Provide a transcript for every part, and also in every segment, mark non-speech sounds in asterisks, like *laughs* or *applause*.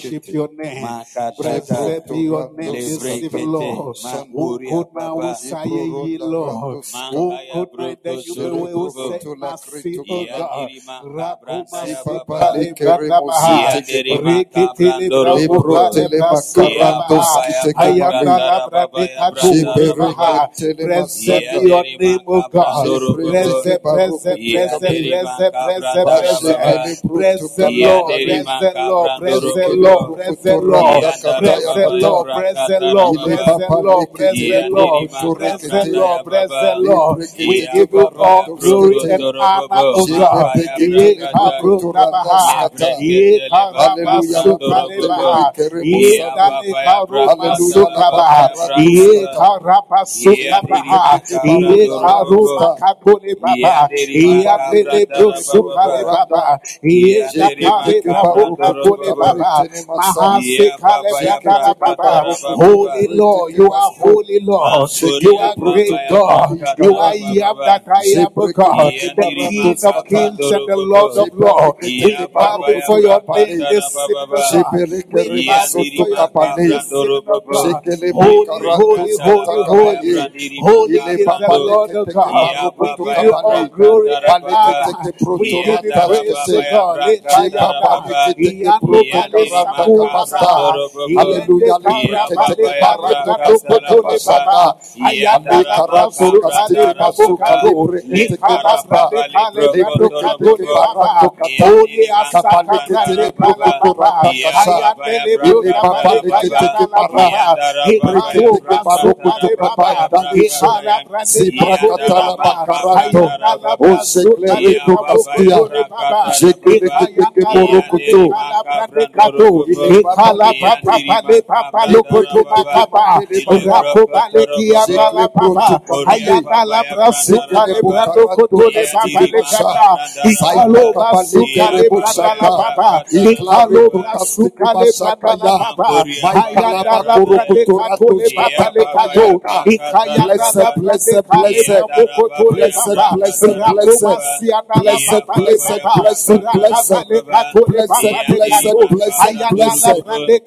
worship your name. Preserve your Lord. Ukuna usaye Lord. Ukuna that you Lord. Lord. Lord, Lord, Lord, Lord, the the you all Holy Lord, you are holy Lord. You are great God. You are Yam that I am, God, the King of kings and the Lord of lords. We bow before your name this evening. We bow before your name this evening, O God. Holy, holy, holy, holy. Holy is the Lord of God. We give you all glory and honor. We give you praise, O Yakubasa. Hallelujah. Thank you. le le le le le blessed,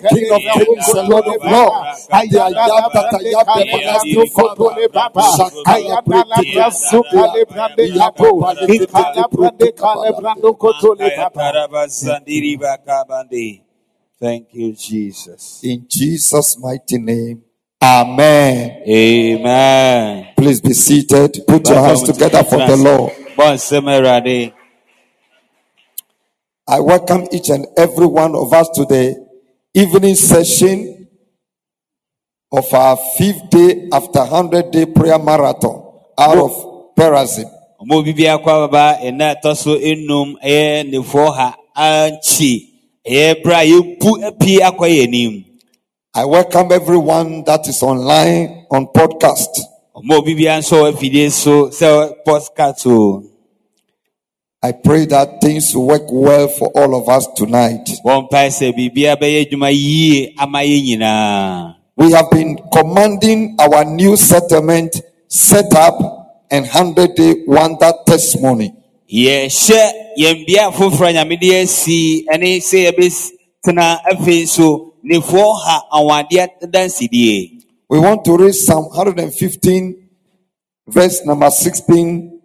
King of kings and Lord of lords. The Ayam that I am, the everlasting Father. Shakaya Brete, Yapo, Thank you, Jesus. In Jesus' mighty name. Amen. Amen. Please be seated. Put your hands together for the Lord. I welcome each and every one of us to the evening session of our fifth day after 100 day prayer marathon out of Perazim. Mo bibi akwa baba ena toso enum ne ha anchi bra ye pu api akwa ye. I welcome everyone that is online on podcast. Mo bibi anso afidie so se podcast o. I pray that things will work well for all of us tonight. Bon pa se bibi abeye dwuma yie ama ye nyina. We have been commanding our new settlement set up and 100 day wonder testimony. Yɛhyɛ yɛn bea foforɔ a asi ɛne sɛ yɛbɛtena afei nso nefoɔ ha awadeɛ dansidie. We want to read Psalm 115, verse number 16,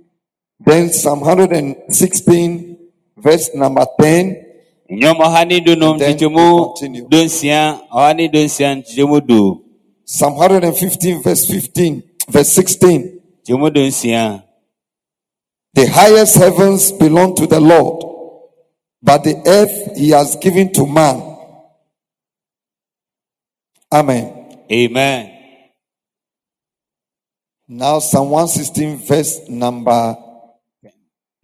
then Psalm 116, verse number 10, Nnwom ɔha ne dunum Then nkyekyɛmu continue. dunsia ɔha ne dunsia nkyekyɛmu du Psalm 115, verse 15, verse 16. nkyekyɛmu dunsia. The highest heavens belong to the Lord, but the earth he has given to man. Amen. Amen. Now, Psalm 116, verse number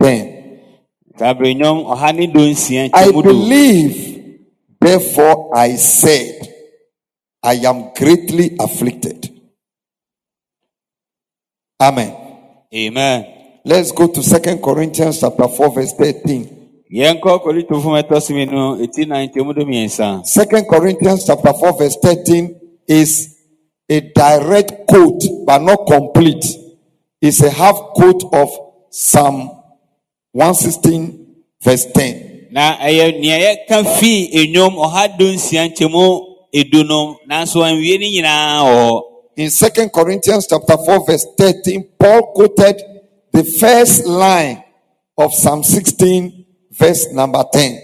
10. Kabere nnwom ɔha ne dunsia I believe Therefore I said, I am greatly afflicted. Amen. amen Let's go to Second Corinthians chapter 4, verse 13. yɛnkɔ koritofo ɛtɔ so mmienu eti nan ntɛmu do mmiɛnsa Second Corinthians chapter 4, verse 13 is a direct quote, but not complete. It's a half quote of Psalm 116, verse 10. na ɛyɛ nea yɛka fii enwom ɔha do nsia nkyɛmu edu no nanso anwie ne nyinaa wɔ hɔ In Second Corinthians chapter 4, verse 13, Paul quoted the first line of Psalm 16, verse number 10.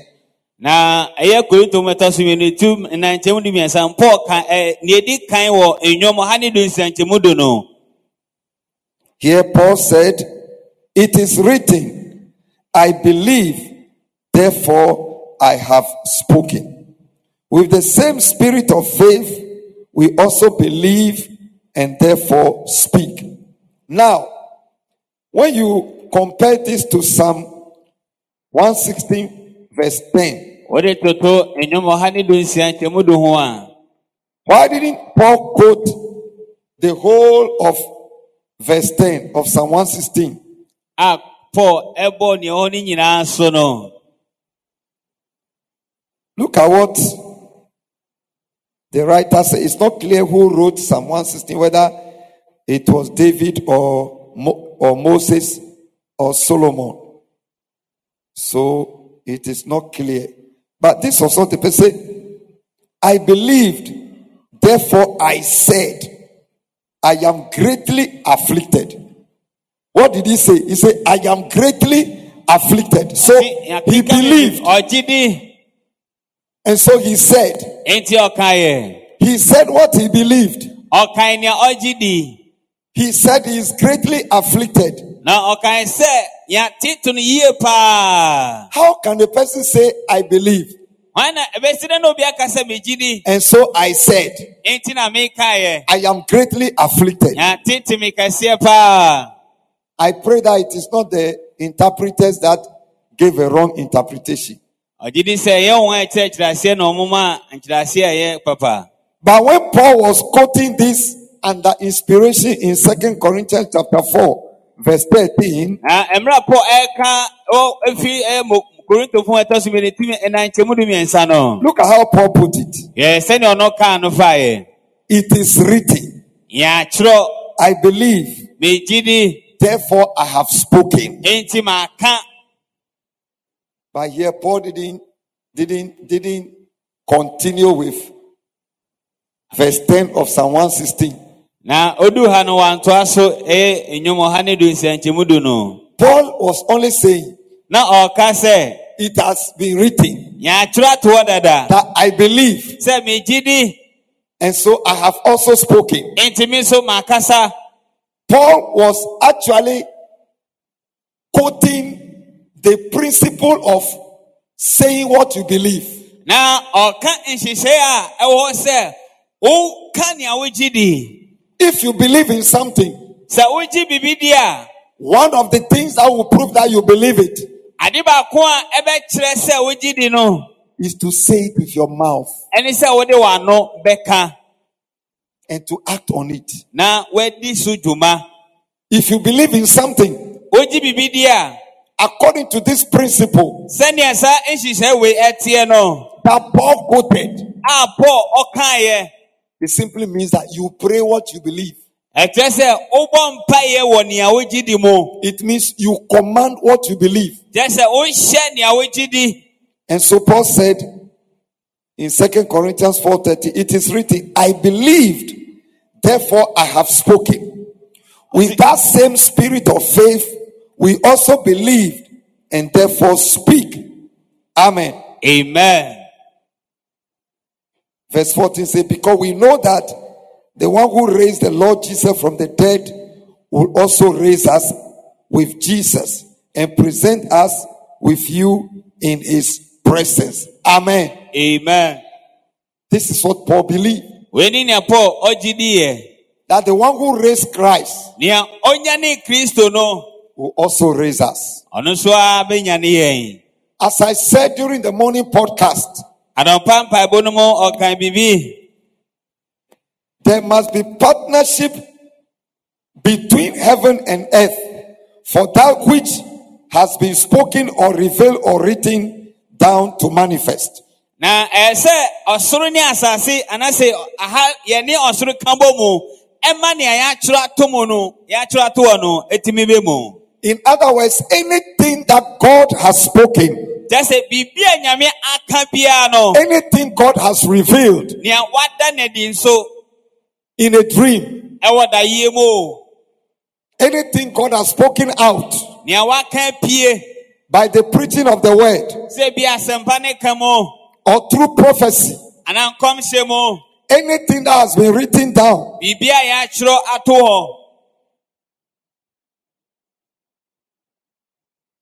na ɛyɛ korintom ɛtɔ so mmienu etu nan ntɛmu do mmiɛnsa paul ka ɛ nea edi kan wɔ enwom ɔha ne do nsia nkyɛmu do no Here Paul said, It is written, I believe, therefore I have spoken. With the same spirit of faith, we also believe and therefore speak. Now, when you compare this to Psalm 116, verse 10, wɔde toto enwom ɔha ne do nsia nkyɛmu do ho a why didn't Paul quote the whole of verse 10 of Psalm 116? Ɛbɔ nea ɔwɔ ne nyinaa so Look at what the writer said. It's not clear who wrote Psalm 116, whether it was David or, Mo- or Moses or Solomon. So it is not clear. But this was what the person said. I believed, therefore I said, I am greatly afflicted. What did he say? He said, I am greatly afflicted. So he believed, and so he said, He said what he believed. ɔkae nea ɔgye di He said he is greatly afflicted. na ɔkae sɛ yɛate to no yie paa How can a person say, I believe? hwan na ɛbɛsi dɛ na obi aka sɛ megye di And so I said, I am greatly afflicted. I pray that it is not the interpreters that gave a wrong interpretation. ɔgye di sɛ ɛyɛ wɔn a ɛkyerɛkyerɛ aseɛ na ɔmoma nkyerɛaseɛ a ɛyɛ papa. But when Paul was quoting this under inspiration in Second Corinthians chapter 4, verse 13, na mmerɛ paul ɛka ɔ efi ɛyɛ mo korintofo ɛtɔ so mmienu tumi ɛnan nkyɛmu no. look at how Paul put it. yɛ sɛnea ɔno kaa no faeɛ It is written, I believe, therefore I have spoken. But here Paul didn't didn't didn't continue with verse 10 of Psalm 116. na odu ha no wantoa so ɛyɛ nnwom ɔha ne du nsiankyɛmu du no Paul was only saying na ɔka sɛ it has been written hɔ dada that I believe, sɛ megye di and so I have also spoken. enti me nso makasa Paul was actually quoting the principle of saying what you believe. na ɔka nhyehyɛe a ɛwɔ hɔ sɛ woka nea wogye di If you believe in something, sɛ wogye biribi di one of the things that will prove that you believe it ade baako a ɛbɛkyerɛ sɛ wogye di no is to say it with your mouth ɛne sɛ wode w'ano bɛka and to act on it. If you believe in something, wogye biribi di a according to this principle sɛnea saa nhyehyɛe wei ɛteɛ no that Paul quoted, a paul ɔkaeɛ it simply means that you pray what you believe. ɛkyerɛ sɛ wobɔ mpaeɛ wɔ nea wogye di mu It means you command what you believe. kyerɛ sɛ wohyɛ nea wogye di And so Paul said in 2 Corinthians 4:30, it is written, I believed, therefore I have spoken. With that same spirit of faith, we also believed and therefore speak. Amen. amen Verse 14 says, Because we know that the one who raised the Lord Jesus from the dead will also raise us with Jesus and present us with you in his presence. Amen. amen This is what Paul believed. Wei ne nea paul ɔgye diɛ That the one who raised Christ nea ɔnyane kristo no will also raise us. ɔno nso a bɛnyane yɛn As I said during the morning podcast, Anɔpa mpaebɔ no mu ɔkan biribi. There must be partnership between heaven and earth for that which has been spoken or revealed or written down to manifest. Na eh, ɛyɛ sɛ ɔsoro ne asase anaasɛ aha yɛne ɔsoro ka bɔ mu ɛma nea yɛatwerɛ ato mu no yɛatwerɛ ato hɔ no ɛtumi bɛ mu. In other words, anything that God has spoken, Kyerɛ sɛ biribi a nyame aka biara no anything God has revealed nea wada n'adi nso. in a dream, ɛwɔ dayie mu anything God has spoken out Nea waka pie. by the preaching of the word sɛ bi asɛmpa ne ka mu or through prophecy, anaa nkɔmhyɛ mu anything that has been written down biribi a yɛatwerɛ ato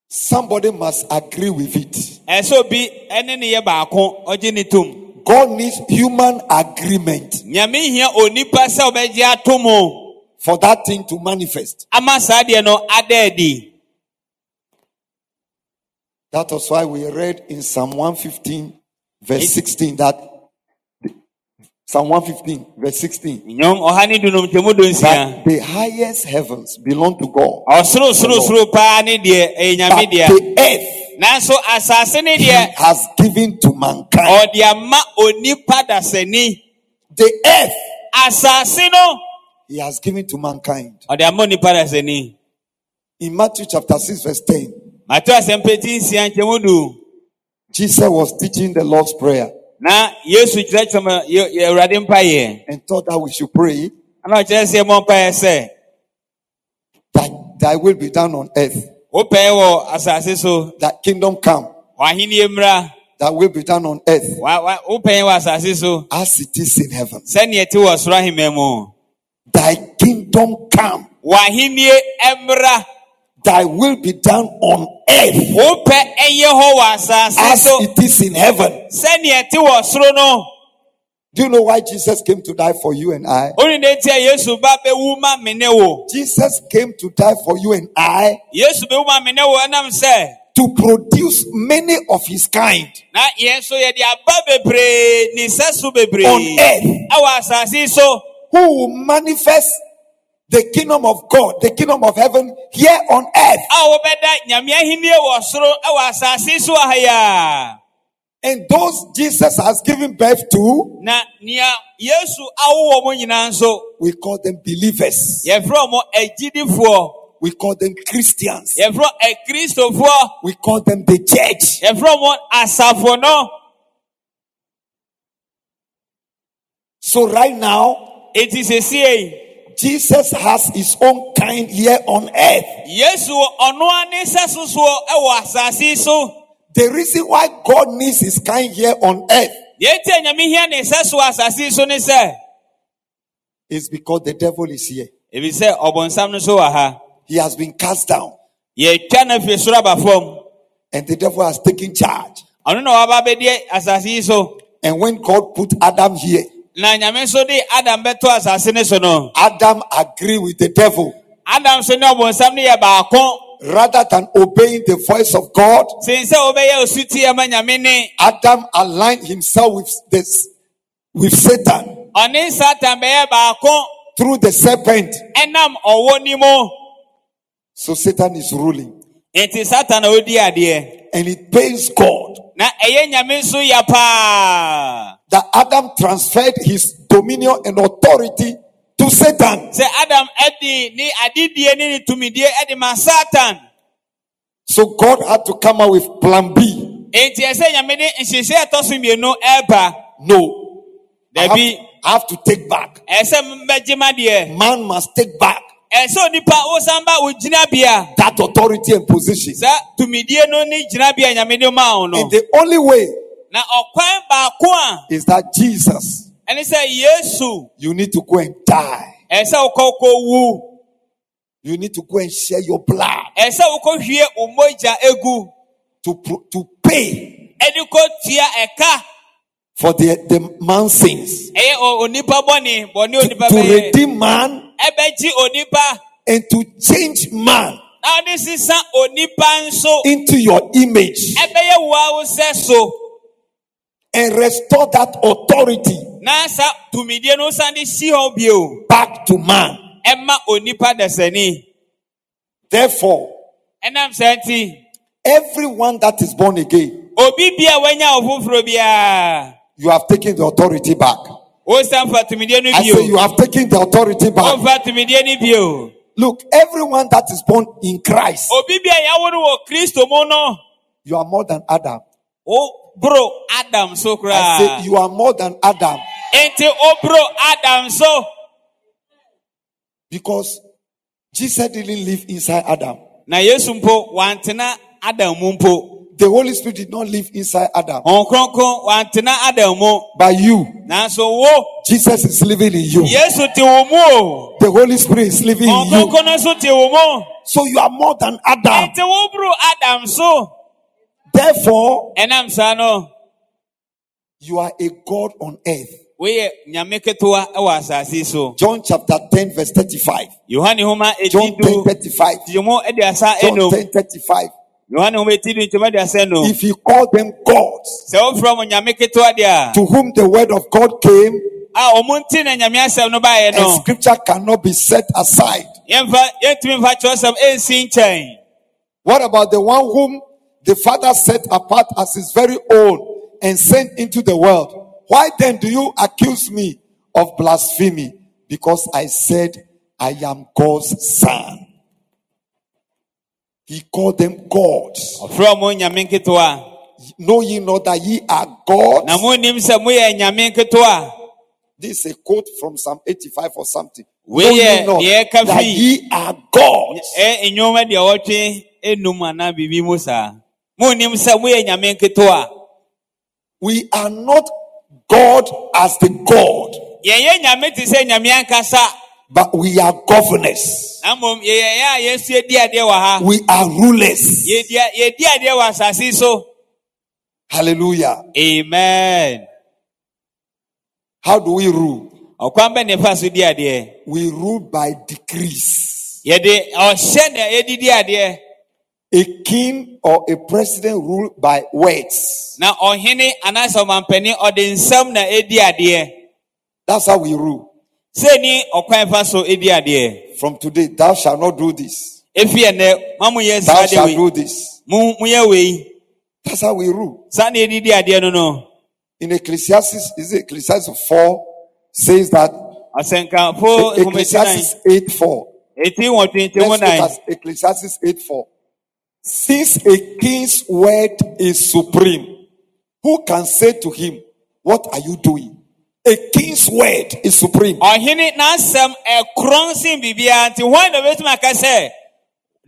somebody must agree with it. ɛyɛ sɛ obi ɛne ne yɛ baako ɔgye ne tom. God needs human agreement nyame hia onipa sɛ ɔbɛgye ato mu for that thing to manifest. ama saa deɛ no ada adi. That was why we read in Psalm 115, verse 16, that Psalm 115, verse 16, nnwom ɔha ne dunum nkyɛmu do nsia. that the highest heavens belong to God. But the earth nanso asase ne he deɛ has given to mankind. ɔde ama onipa dasani. The earth asase no he has given to mankind. ɔde ama onipa dasani. In Matthew chapter 6, verse 10, mato asɛmpɛti nsia nkyɛmu du. Jesus was teaching the Lord's Prayer na yesu kyerɛkyerɛ mu yɛ yɛ awurade mpaeɛ. and thought that we should pray ɛna ɔkyerɛ sɛ mɔ mpaeɛ sɛ that thy will be done on earth, wopɛɛ wɔ asase so. That kingdom come, w'ahenni mmra. That will be done on earth. Wopɛɛ wɔ asase so. As it is in heaven. sɛnea ɛte wɔ soro ahemma mu. Thy kingdom come, w'ahenni mmra thy will be done on earth wopɛ ɛyɛ hɔ wɔ asase as it is in heaven. sɛnea ɛte wɔ soro no. Do you know why Jesus came to die for you and I? wone ne nti a yesu ba bɛwu ma me ne wo. Jesus came to die for you and I yesu bɛwu ma me ne wo ɛnam sɛ to produce many of his kind na yɛn nso yɛde aba bebree ne sɛ so bebree. On earth. Ɛwɔ asase yi so. Who will manifest the kingdom of God, the kingdom of heaven here on earth. a wɔbɛda nyame ahenni wɔ soro ɛwɔ asase yi so wɔ ha yi a And those Jesus has given birth to, na nea yesu awo wɔ mo nyinaa nso we call them believers. yɛfrɛ mo agyidifoɔ We call them Christians. We call them the church. yɛfrɛ mo asafo no So right now, eti sesie Jesus has his own kind here on earth. yesu ɔno ane sɛ sosoɔ ɛwɔ asase so The reason why God needs his kind here on earth yɛti a nyame hia ne sɛ so asase so ne sɛ is because the devil is here. ebi sɛ ɔbɔnsam no so wɔ ha He has been cast down yɛtwa no afiri soro aba fam and the devil has taken charge. ɔno na waba bɛdi asase so And when God put Adam here, na nyame nso de adam bɛto asase ne so no Adam agreed with the devil. Adam nso ne ɔbɔnsam no yɛ baako. Rather than obeying the voice of God. sen sɛ wobɛyɛ osuti ama nyame ne. Adam aligned himself with this with Satan ɔne satan bɛyɛ baako. through the serpent. ɛnam ɔwɔ ni mu. So Satan is ruling enti satan na odi adeɛ and it pains God na ɛyɛ nyame nso yɛ paa that Adam transferred his dominion and authority to Satan. sɛ adam ne adidie ne ne tumidie ma satan So God had to come up with plan B. enti ɛsɛ nyame de nhyehyɛ ɛtɔ so mmienu ɛɛba No. Dabi I have to take back. ɛsɛ mbɛgye ma Man must take back Eh, ɛsɛ onipa wosan ba that authority and position. saa tumidie no ne gyinabea nyame de ma wo no. And the only way na ɔkwan baako a is that Jesus, ɛne sɛ yesu. You need to go and die. ɛsɛ wokɔkɔ wu. You need to go and share your blood. Ɛsɛ wokɔhwie wo mogya egu. To, to pay. Ɛde kɔtua ɛka for the, the man's sins. ɛyɛ o- onipa bɔne bɔne To, to redeem man and to change man na ɔde sisa onipa nso into your image ɛbɛyɛ wo a wo so. and restore that authority na saa tumidie no san de si hɔ back to man. ɛma onipa dasani Therefore, ɛnam saa nti everyone that is born again, obi bia a wanya wo foforɔ biara you have taken the authority back. wosan fa tumidie no I say you have taken the authority back. womfa tumidie no Look, everyone that is born in Christ, obi bia a yɛawo no wɔ kristo mu no you are more than Adam. Oh, bro, adam so I say you are more than Adam enti woboro adam so because Jesus didn't live inside Adam. na yesu mpo wantena adam mpo The Holy Spirit did not live inside Adam. hɔn kronkron wantena adam mu But you, Jesus is living in you. yesu te wo mu o The Holy Spirit is living in you. kronkron no nso te wo mu So you are more than Adam. enti woboro adam so Therefore, ɛnam saa no you are a God on earth. woyɛ nyame ketewa wɔ asase yi so John chapter 10, verse 35. yohane homa John 10, 35. John 10, 35. Yohane homa etidu nkyɛn aduasa enum If you call them gods, sɛ wofrɛ mo nyame ketewa deɛ to whom the word of God came, a a ɔmo nti na nyame asɛm no baeɛ and scripture cannot be set aside. yɛmfa yɛntumi mfa kyerɛwsɛm ɛnsi nkyɛn What about the one whom the Father set apart as his very own and sent into the world? Why then do you accuse me of blasphemy? Because I said I am God's son. He called them gods. Know ye not that ye are gods? na monim sɛ moyɛ nyame ketewa This is a quote from Psalm 85 or something. We Know ye are- not that ye are gods. ɛ nnwoma deɛ wɔtwe enum anaa biribi mu saa monim sɛ moyɛ nyame ketewa We are not God as the God, yɛyɛ nyame te sɛ nyame ankasa but we are governors. na mmom yɛyɛ yɛ a yɛnso yɛdi adeɛ wɔ ha We are rulers. yɛdi yɛdi adeɛ wɔ asase yi so Hallelujah. amen How do we rule? ɔkwan bɛ nefa so di adeɛ We rule by decrees. yɛde ɔhyɛ na yɛde A king or a president rule by words. na ɔhene anaasɛ ɔmampanin ɔde nsɛm na ɛdi That's how we rule. Sɛni ɔkwan fa so ɛdi adeɛ From today, thou shalt not do this. efi ɛnɛ ma mo Thou shalt do this. mo mo yɛ wei That's how we rule. saa na yɛde di no no In Ecclesiastes, is it Ecclesiastes 4 says that Ecclesiastes 8 4. eti wɔn Let's look at Ecclesiastes 8 4. Since a king's word is supreme, who can say to him, What are you doing? A king's word is supreme. ɔhene n'asɛm ɛkorɔn sen biribiara nti wɔn na bɛtumi aka sɛ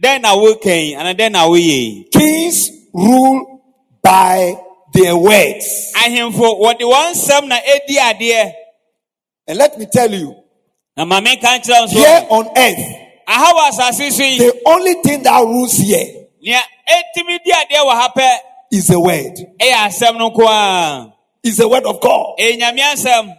dɛn na wokɛn ana dɛn na woyɛ Kings rule by their words. ahemfo wɔde wɔn nsɛm na ɛdi adeɛ And let me tell you, na maame ka nkyerɛ nso here on earth, aha wɔ asase so yi the only thing that rules here nea ɛtumi di adeɛ wɔ ha pɛ is the word, ɛyɛ asɛm no nko a is the word of God. ɛyɛ nyame asɛm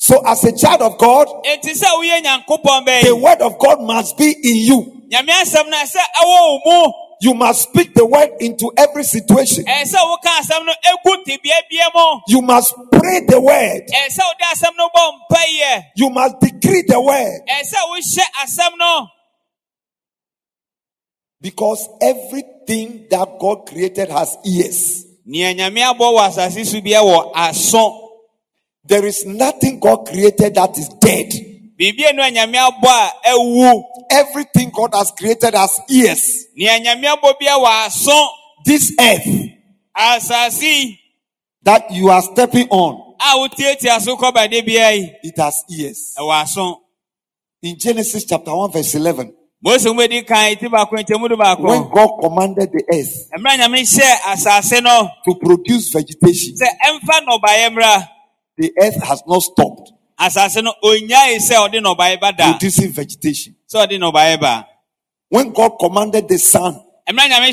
So, as a child of God, enti sɛ woyɛ nyankopɔn the word of God must be in you. nyame asɛm no ɛsɛ ɛwɔ wo mu You must speak the word into every situation. ɛsɛ woka asɛm no egu tebea bia mu You must pray the word. ɛsɛ wode asɛm no bɔ mpayɛ You must decree the word ɛsɛ wohyɛ asɛm no because everything that God created has ears. Nea nyame abɔ wɔ asase so aso There is nothing God created that is dead. biribi enu a nyame abɔ Everything God has created has ears. nea nyame abɔ bia wɔ aso This earth that you are stepping on, a wotietia so kɔbade bia yi it has ears. In Genesis chapter 1, verse 11, mose mu edi kan eti baako nkyɛmu do when God commanded the earth mmerɛ nyame hyɛ to produce vegetation, sɛ ɛmfa nnɔbaeɛ mmra the earth has not stopped asase no onyae sɛ ɔde da. producing vegetation. sɛ ɔde nnɔbaeɛ ba When God commanded the sun mmerɛ nyame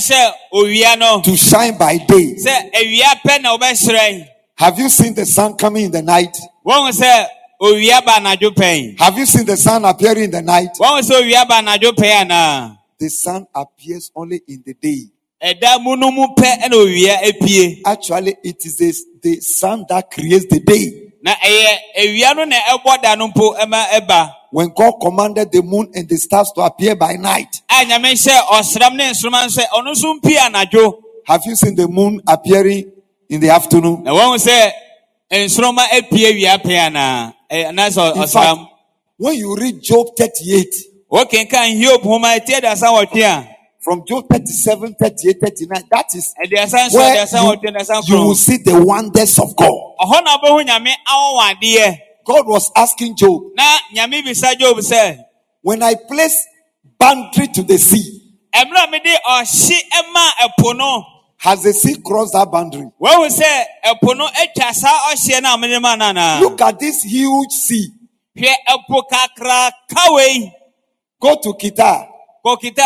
hyɛ no. to shine by day, sɛ awia pɛ na wɔbɛhyerɛn have you seen the sun coming in the night? Wɔn sɛ owia ba anadwo pɛn Have you seen the sun appearing in the night? wɔn sɛ owia ba anadwo pɛn anaa The sun appears only in the day. ɛda mu no mu pɛ ɛna Actually, it is the, the sun that creates the day. na ɛyɛ awia no na ɛbɔ da no mpo ɛma When God commanded the moon and the stars to appear by night, a nyame hyɛ ɔsram ne nsoroma nso sɛ ɔno nso mpie anadwo have you seen the moon appearing in the afternoon? Na wɔn sɛ nsoroma apue awia pɛ anaa ɛyɛ anaasɛ In fact, when you read Job 38, wɔkenkan hiob homa eti aduasa wɔtwe a from Job 37, 38, 39, that is where you, you will see the wonders of God. ɔhɔ na ɔbɛhu nyame awɔwadeɛ God was asking Job, na nyame bisa job when I place boundary to the sea, ɛmmerɛ a mede ɔhye ɛma ɛpo no has the sea crossed that boundary? wahu sɛ ɛpo no atwa saa ɔhyeɛ no a mede ma no Look at this huge sea. hwɛ ɛpo kakraka Go to Keta,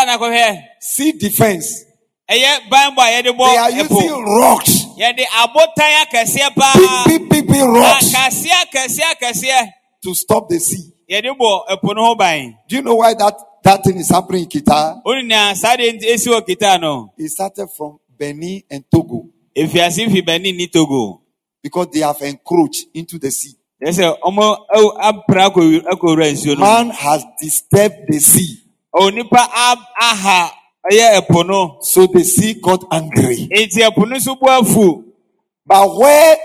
na kɔhwɛ sea defense. ɛyɛ banbɔ a yɛde They are using rocks, yɛde abotan akɛseɛ big, big, big, big rocks. Ah, akɛseɛ to stop the sea. yɛde bɔ ɛpo no ho ban Do you know why that, that thing is happening in Keta? wonua saa deɛ nti esi wɔ kita no? It started from Benin and Togo efiase fi bɛni ni togo because they have encroached into the sea. sɛ ɔmo ɛw- apra akɔ akɔwura nsuo no. Man has disturbed the sea. Oh, onipa a- aha ɛyɛ ɛpo no So the sea got angry. eti ɛpo no bu afu But where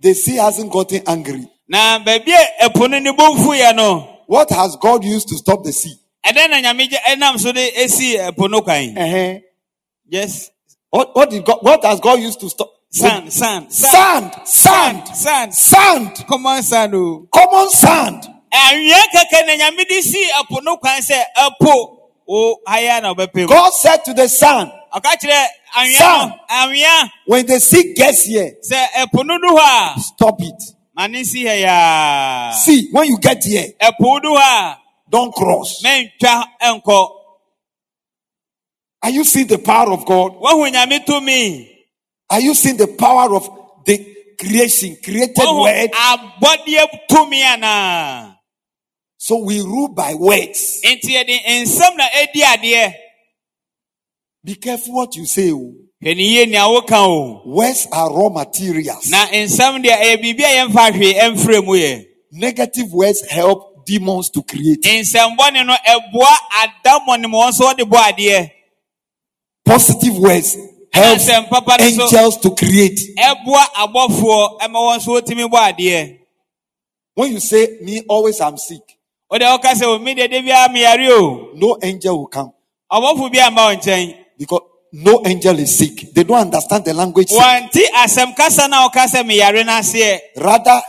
the sea hasn't gotten angry, na baabi ɛpo no bomfu yɛ no what has God used to stop the sea? na nyame gye ɛnam so de esi ɛpo no kwan yes What, what, did God, what has God used to stop? sand sand. Sand, sand, sand sand, oh. common sand common sand. anwea kɛkɛ na nyame de si ɛpo no kwan sɛ ɛpo o haya na ɔbɛpem God said to the sand, ɔka kyerɛ anwea Sand. when the sea gets here, sɛ ɛpo no du stop it. ma ne si ha yaa See, when you get here, ɛpo du hɔ don't cross. Are you seeing the power of God? wahu nyame tumi Are you seeing the power of the creation, created word? abɔdeɛ tumi anaa So we rule by words. nti yɛde nsɛm na edi adeɛ Be careful what you say. oh. hwɛ ne yie nea woka o oh. Words are raw materials. na nsɛm deɛ eh, ɛyɛ biribi a yɛmfa hwee eh, ɛmfrɛ mu yɛ Negative words help demons to create. Positive words help nsɛm papa no so angels to create. ɛboa abɔfoɔ ɛma wɔn nso wɔtumi bɔ adeɛ When you say, Me always I'm sick, wode woka sɛ omi deɛ de biara meyare o no angel will come ɔbɔfo bi amba wo nkyɛn because no angel is sick. They don't understand the language. sick. wɔnte asɛm kasa na woka sɛ meyare no aseɛ Rather,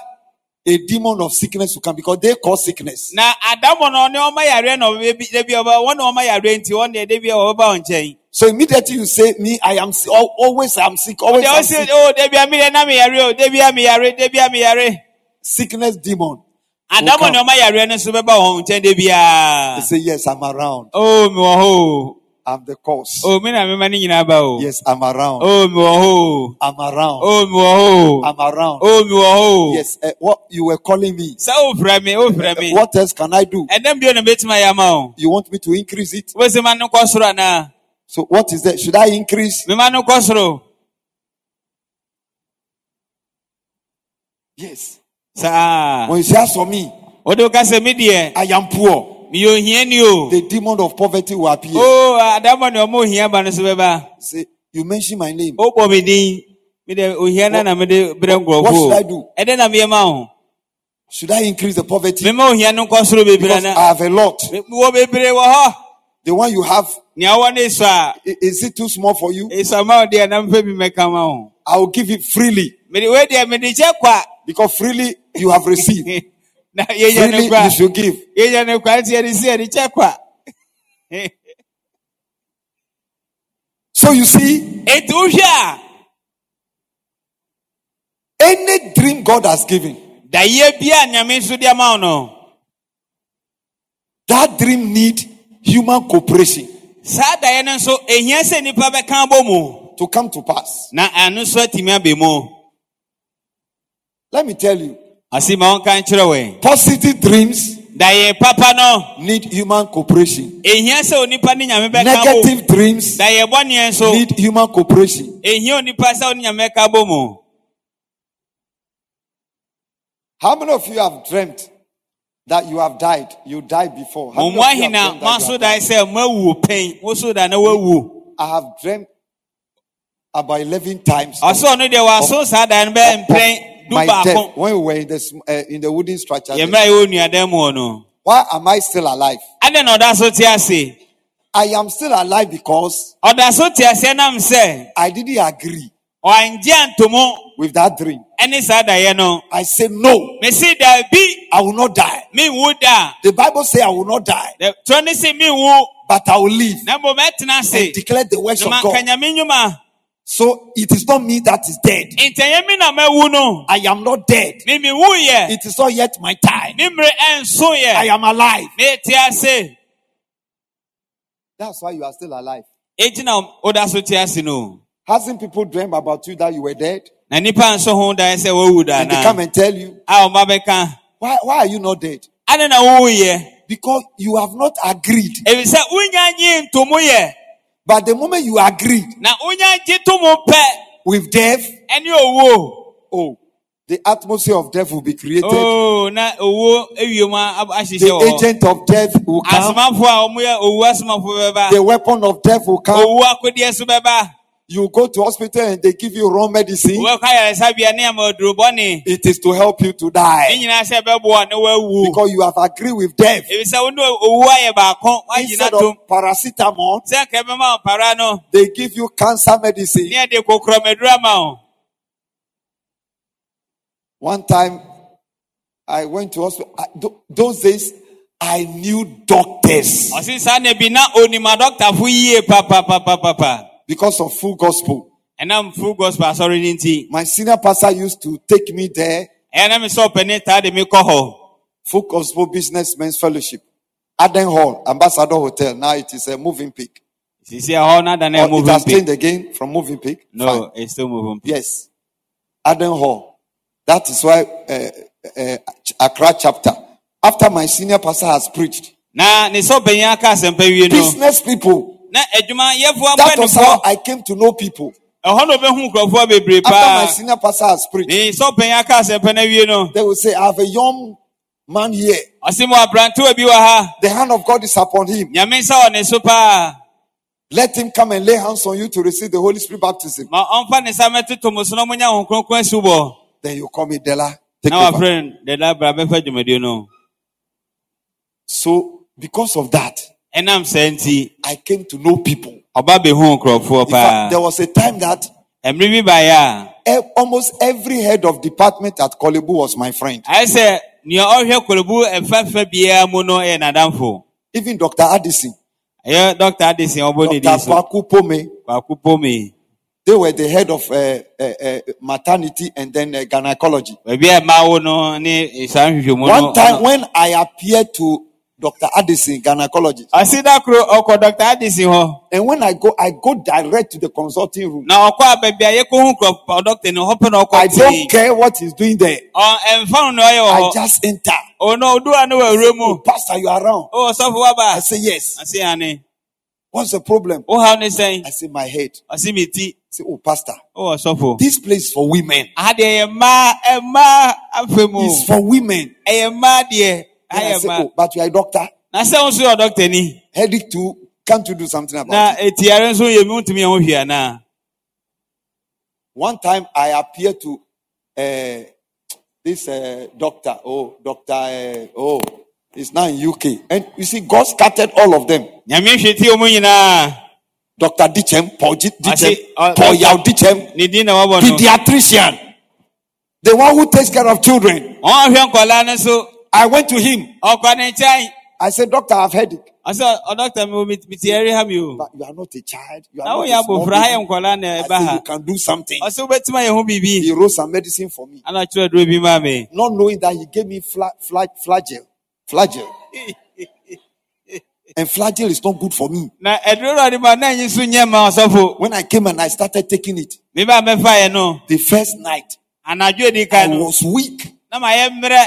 a demon of sickness will come because they cause sickness. na adammɔ no ɔne ɔma yare na ɔbɛbi da bi ɔba wɔne ɔma yare nti wɔn deɛ da bi a wɔbɛba So immediately you say, Me, I am Always I'm sick. Always I'm ɔsi sick. Oh, o da bi a meyɛ na meyare o da bi a meyare da bi a meyare Sickness demon. adammɔ ne ɔma yare no nso bɛba wɔn nkyɛn da They say, Yes, I'm around. Oh hɔ o I'm the cause. Oh, me na mema ne nyinaa ba o Yes, I'm around. o mewɔ hɔ o I'm around. o mewɔ hɔ o I'm around. Oh, mewɔ hɔ o Yes, eh, what you were calling me. sɛ wofrɛ me wofrɛ me What else can I do? ɛdɛm bio na bɛtumi ayɛ ama wo You want me to increase it? wobɛsɛ ma no nkɔ soro anaa So what is that? Should I increase? mema no nkɔ soro Yes. saa When you say for me, wode woka sɛ me I am poor. Meyɛ ohiani o The demon of poverty will appear. o adammɔ ne ɔma ohia ba no so bɛba Say, you mention my name. wobɔ me din mede ohia no na mede brɛ What should I do? ɛdɛ na meyɛ ma wo Should I increase the poverty? mema ohia no nkɔ soro bebree Because I have a lot. wɔ bebree wɔ hɔ The one you have, nea wɔ ne so a i- is it too small for you? ɛsɔ ma wo deɛ na mfɛ bi mɛka ma wo I will give it freely. mede wei deɛ mede kyɛ kwa Because freely you have received. *laughs* na yɛnya no freely you should give. yɛnya no kwa nti yɛde si yɛde kyɛ kwa So you see, enti wohwɛ a any dream God has given, dayeɛ bi a nyame nso de ama wo no that dream need human cooperation saa daeɛ no ehia sɛ nnipa bɛka bɔ mu to come to pass. na ɛno nso atumi aba mu Let me tell you, ase ma wɔnka nkyerɛ wɛn positive dreams daeɛ papa no need human cooperation. ehia sɛ onipa ne nyame bɛka bɔ Negative dreams daeɛ bɔneɛ nso need human cooperation. ehia onipa sɛ ɔne nyame ka bɔ How many of you have dreamt that you have died? You died before. How many mu of you ahi have na dreamt that you moaso have dae died? sɛ moawu pɛn woso da na woawu I have dreamt about 11 times. ɔsɛ ɔno deɛ waso saa dae no bɛyɛ mpɛn du my death when we were in the, uh, in the wooden structure. yɛ mmerɛ a yɛwɔ nuadan mu hɔ no Why am I still alive? adɛn na ɔda so te ase. I am still alive because ɔda so te aseɛ nam sɛ I didn't agree with that dream. ne saa daeɛ no. I said, No, I will not die. The Bible says I will not die, a twerɛ ne sɛ menwu but I will live. Na mmom ɛtena and declare the words of God. So it is not me that is dead. ntɛnyɛ mi na mawu no I am not dead. It is not yet my time. me mmere ɛnso I am alive. That's why you are still alive. enti na woda so te ase no Hasn't people dreamed about you that you were dead? na nipa nso ho dae sɛ wawu da And they come and tell you, a ɔma bɛka why, why are you not dead? ade na wowuyɛ Because you have not agreed. Ɛfiri sɛ wonya nye ntomo yɛ But the moment you agreed na wonya gye to mo pɛ with death, ɛne owuo oh, the atmosphere of death will be created. oo na owuo awiom ahyehyɛ the wɔ agent of death will come. asomafoɔ a ɔmoyɛ owu asomafo bɛba The weapon of death will come. owu akodeɛ so bɛba You go to hospital and they give you wrong medicine. wobɛkɔ ayaresabea ne ama aduro bɔne It is to help you to die. nyinaa sɛ ɛbɛboa ne wawu Because you have agreed with death. ɛfiri sɛ wo ne owu ayɛ baako woagyina Instead of paracetamol, sɛ nka ɛbɛma wo para they give you cancer medicine. ne ɛde kokorɔmaduru ama One time, I went to hospital. I- those days, I knew doctors because of full gospel. And I'm full gospel no nti My senior pastor used to take me there, na me sọ ɔpani taa de me kɔ hɔ full gospel businessmen's fellowship, Aden Hall, Ambassador Hotel. Now it is a Mövenpick. sisi ɛhɔ na da na Or Oh, it has changed again from Mövenpick. no Fine. it's still Mövenpick. Yes. Aden Hall. That is why uh, uh, Accra chapter. After my senior pastor has preached, na ne sɛ ɔpanyin aka asɛmpa wie no business people. That was how I came to know people. ɛhɔ na ɔbɛhu nkurɔfoɔ bebree After my senior pastor has preached, ne sɛ ɔpanyin aka asɛmpa no awie no they will say, I have a young man here. ɔse mo aberantewa bi wɔ ha The hand of God is upon him. nyame nsa wɔ ne so paa Let him come and lay hands on you to receive the Holy Spirit baptism. ma ɔmfa ne nsa mɛtoto mo so na monya ho kronkron asubɔ Then you call me Della. Take na over. wafrɛ no dada bra bɛfa dwumadie no So, because of that, ɛnam saa nti I came to know people. ɔba bɛhu nkurɔfoɔ In paa fact, there was a time that mmerɛ bi baeɛ almost every head of department at Korle Bu was my friend. a ayɛ sɛ nea ɔhwɛ kɔlɔbu ɛfɛfɛ biara mu no yɛ nadamfo Even Dr. Addison, ɛyɛ dɔkta adesi ɔbɔ ne Dr. din so Kwaku Pome, kwaku pome they were the head of uh, uh, uh, maternity and then uh, gynecology. baabi a ɛma wo no ne saa nhwehwɛmu no One time when I appeared to Dr. Addison, gynecologist, ɔsi da koro ɔkɔ dɔkta adesi hɔ and when I go, I go direct to the consulting room. Now, ɔkɔ a baabi a yɛkɔhu nkurɔfoɔ dɔkta no hɔ I don't care what he's doing there. Uh, ɔ ɛmfa no na ɔyɛ wɔ I uh, just enter. ɔno ɔdua ne wɔ awura mu Oh, Pastor, you are around. ɔwɔ sɔfo I say, Yes. I say, honey. What's the problem? wohaw ne sɛn I say, My head. ɔsi mi ti I say, Oh, Pastor, oh, ɔwɔ sɔfo this place for women. adeɛ yɛ mmaa ɛmmaa afɛ mu It's for women. ɛyɛ mmaa deɛ Then I say, Oh, but you are a doctor. na sɛ nso yɛ dɔkta ni Headache too. Can't you do something about na it? etiare nso yɛ mi ntumi ɛho hwia na One time I appeared to uh, this uh, doctor. Oh, Doctor. Uh, oh, he's now in UK. And you see, God scattered all of them. nyame hwɛ ti ɔmo nyinaa Dr. Dichem, Paul Dichem, Paul Yao Dichem, ne din na wabɔ no pediatrician, the one who takes care of children. Wɔn ahwɛ nkɔlaa no so I went to him. ɔkɔ ne nkyɛn I said, Doctor, I've headache. ɔsɛ ɔdɔkta mi mi mi ti ɛri ha mi o But you are not a child. You are na not a small abofra ha yɛ baby. nkɔlaa na I said, you can do something. ɔsɛ wobɛtumi ayɛ ho biribi He wrote some medicine for me. ana kyerɛ duro bi maa mi Not knowing that he gave me fla- fla- Flagyl. Flagyl. *laughs* and Flagyl is not good for me. na ɛduro na ɔde ma na nyi so nyɛ ma ɔsɔfo When I came and I started taking it, mi ba mɛfa yɛ no the first night, I was weak. na ma yɛ mmerɛ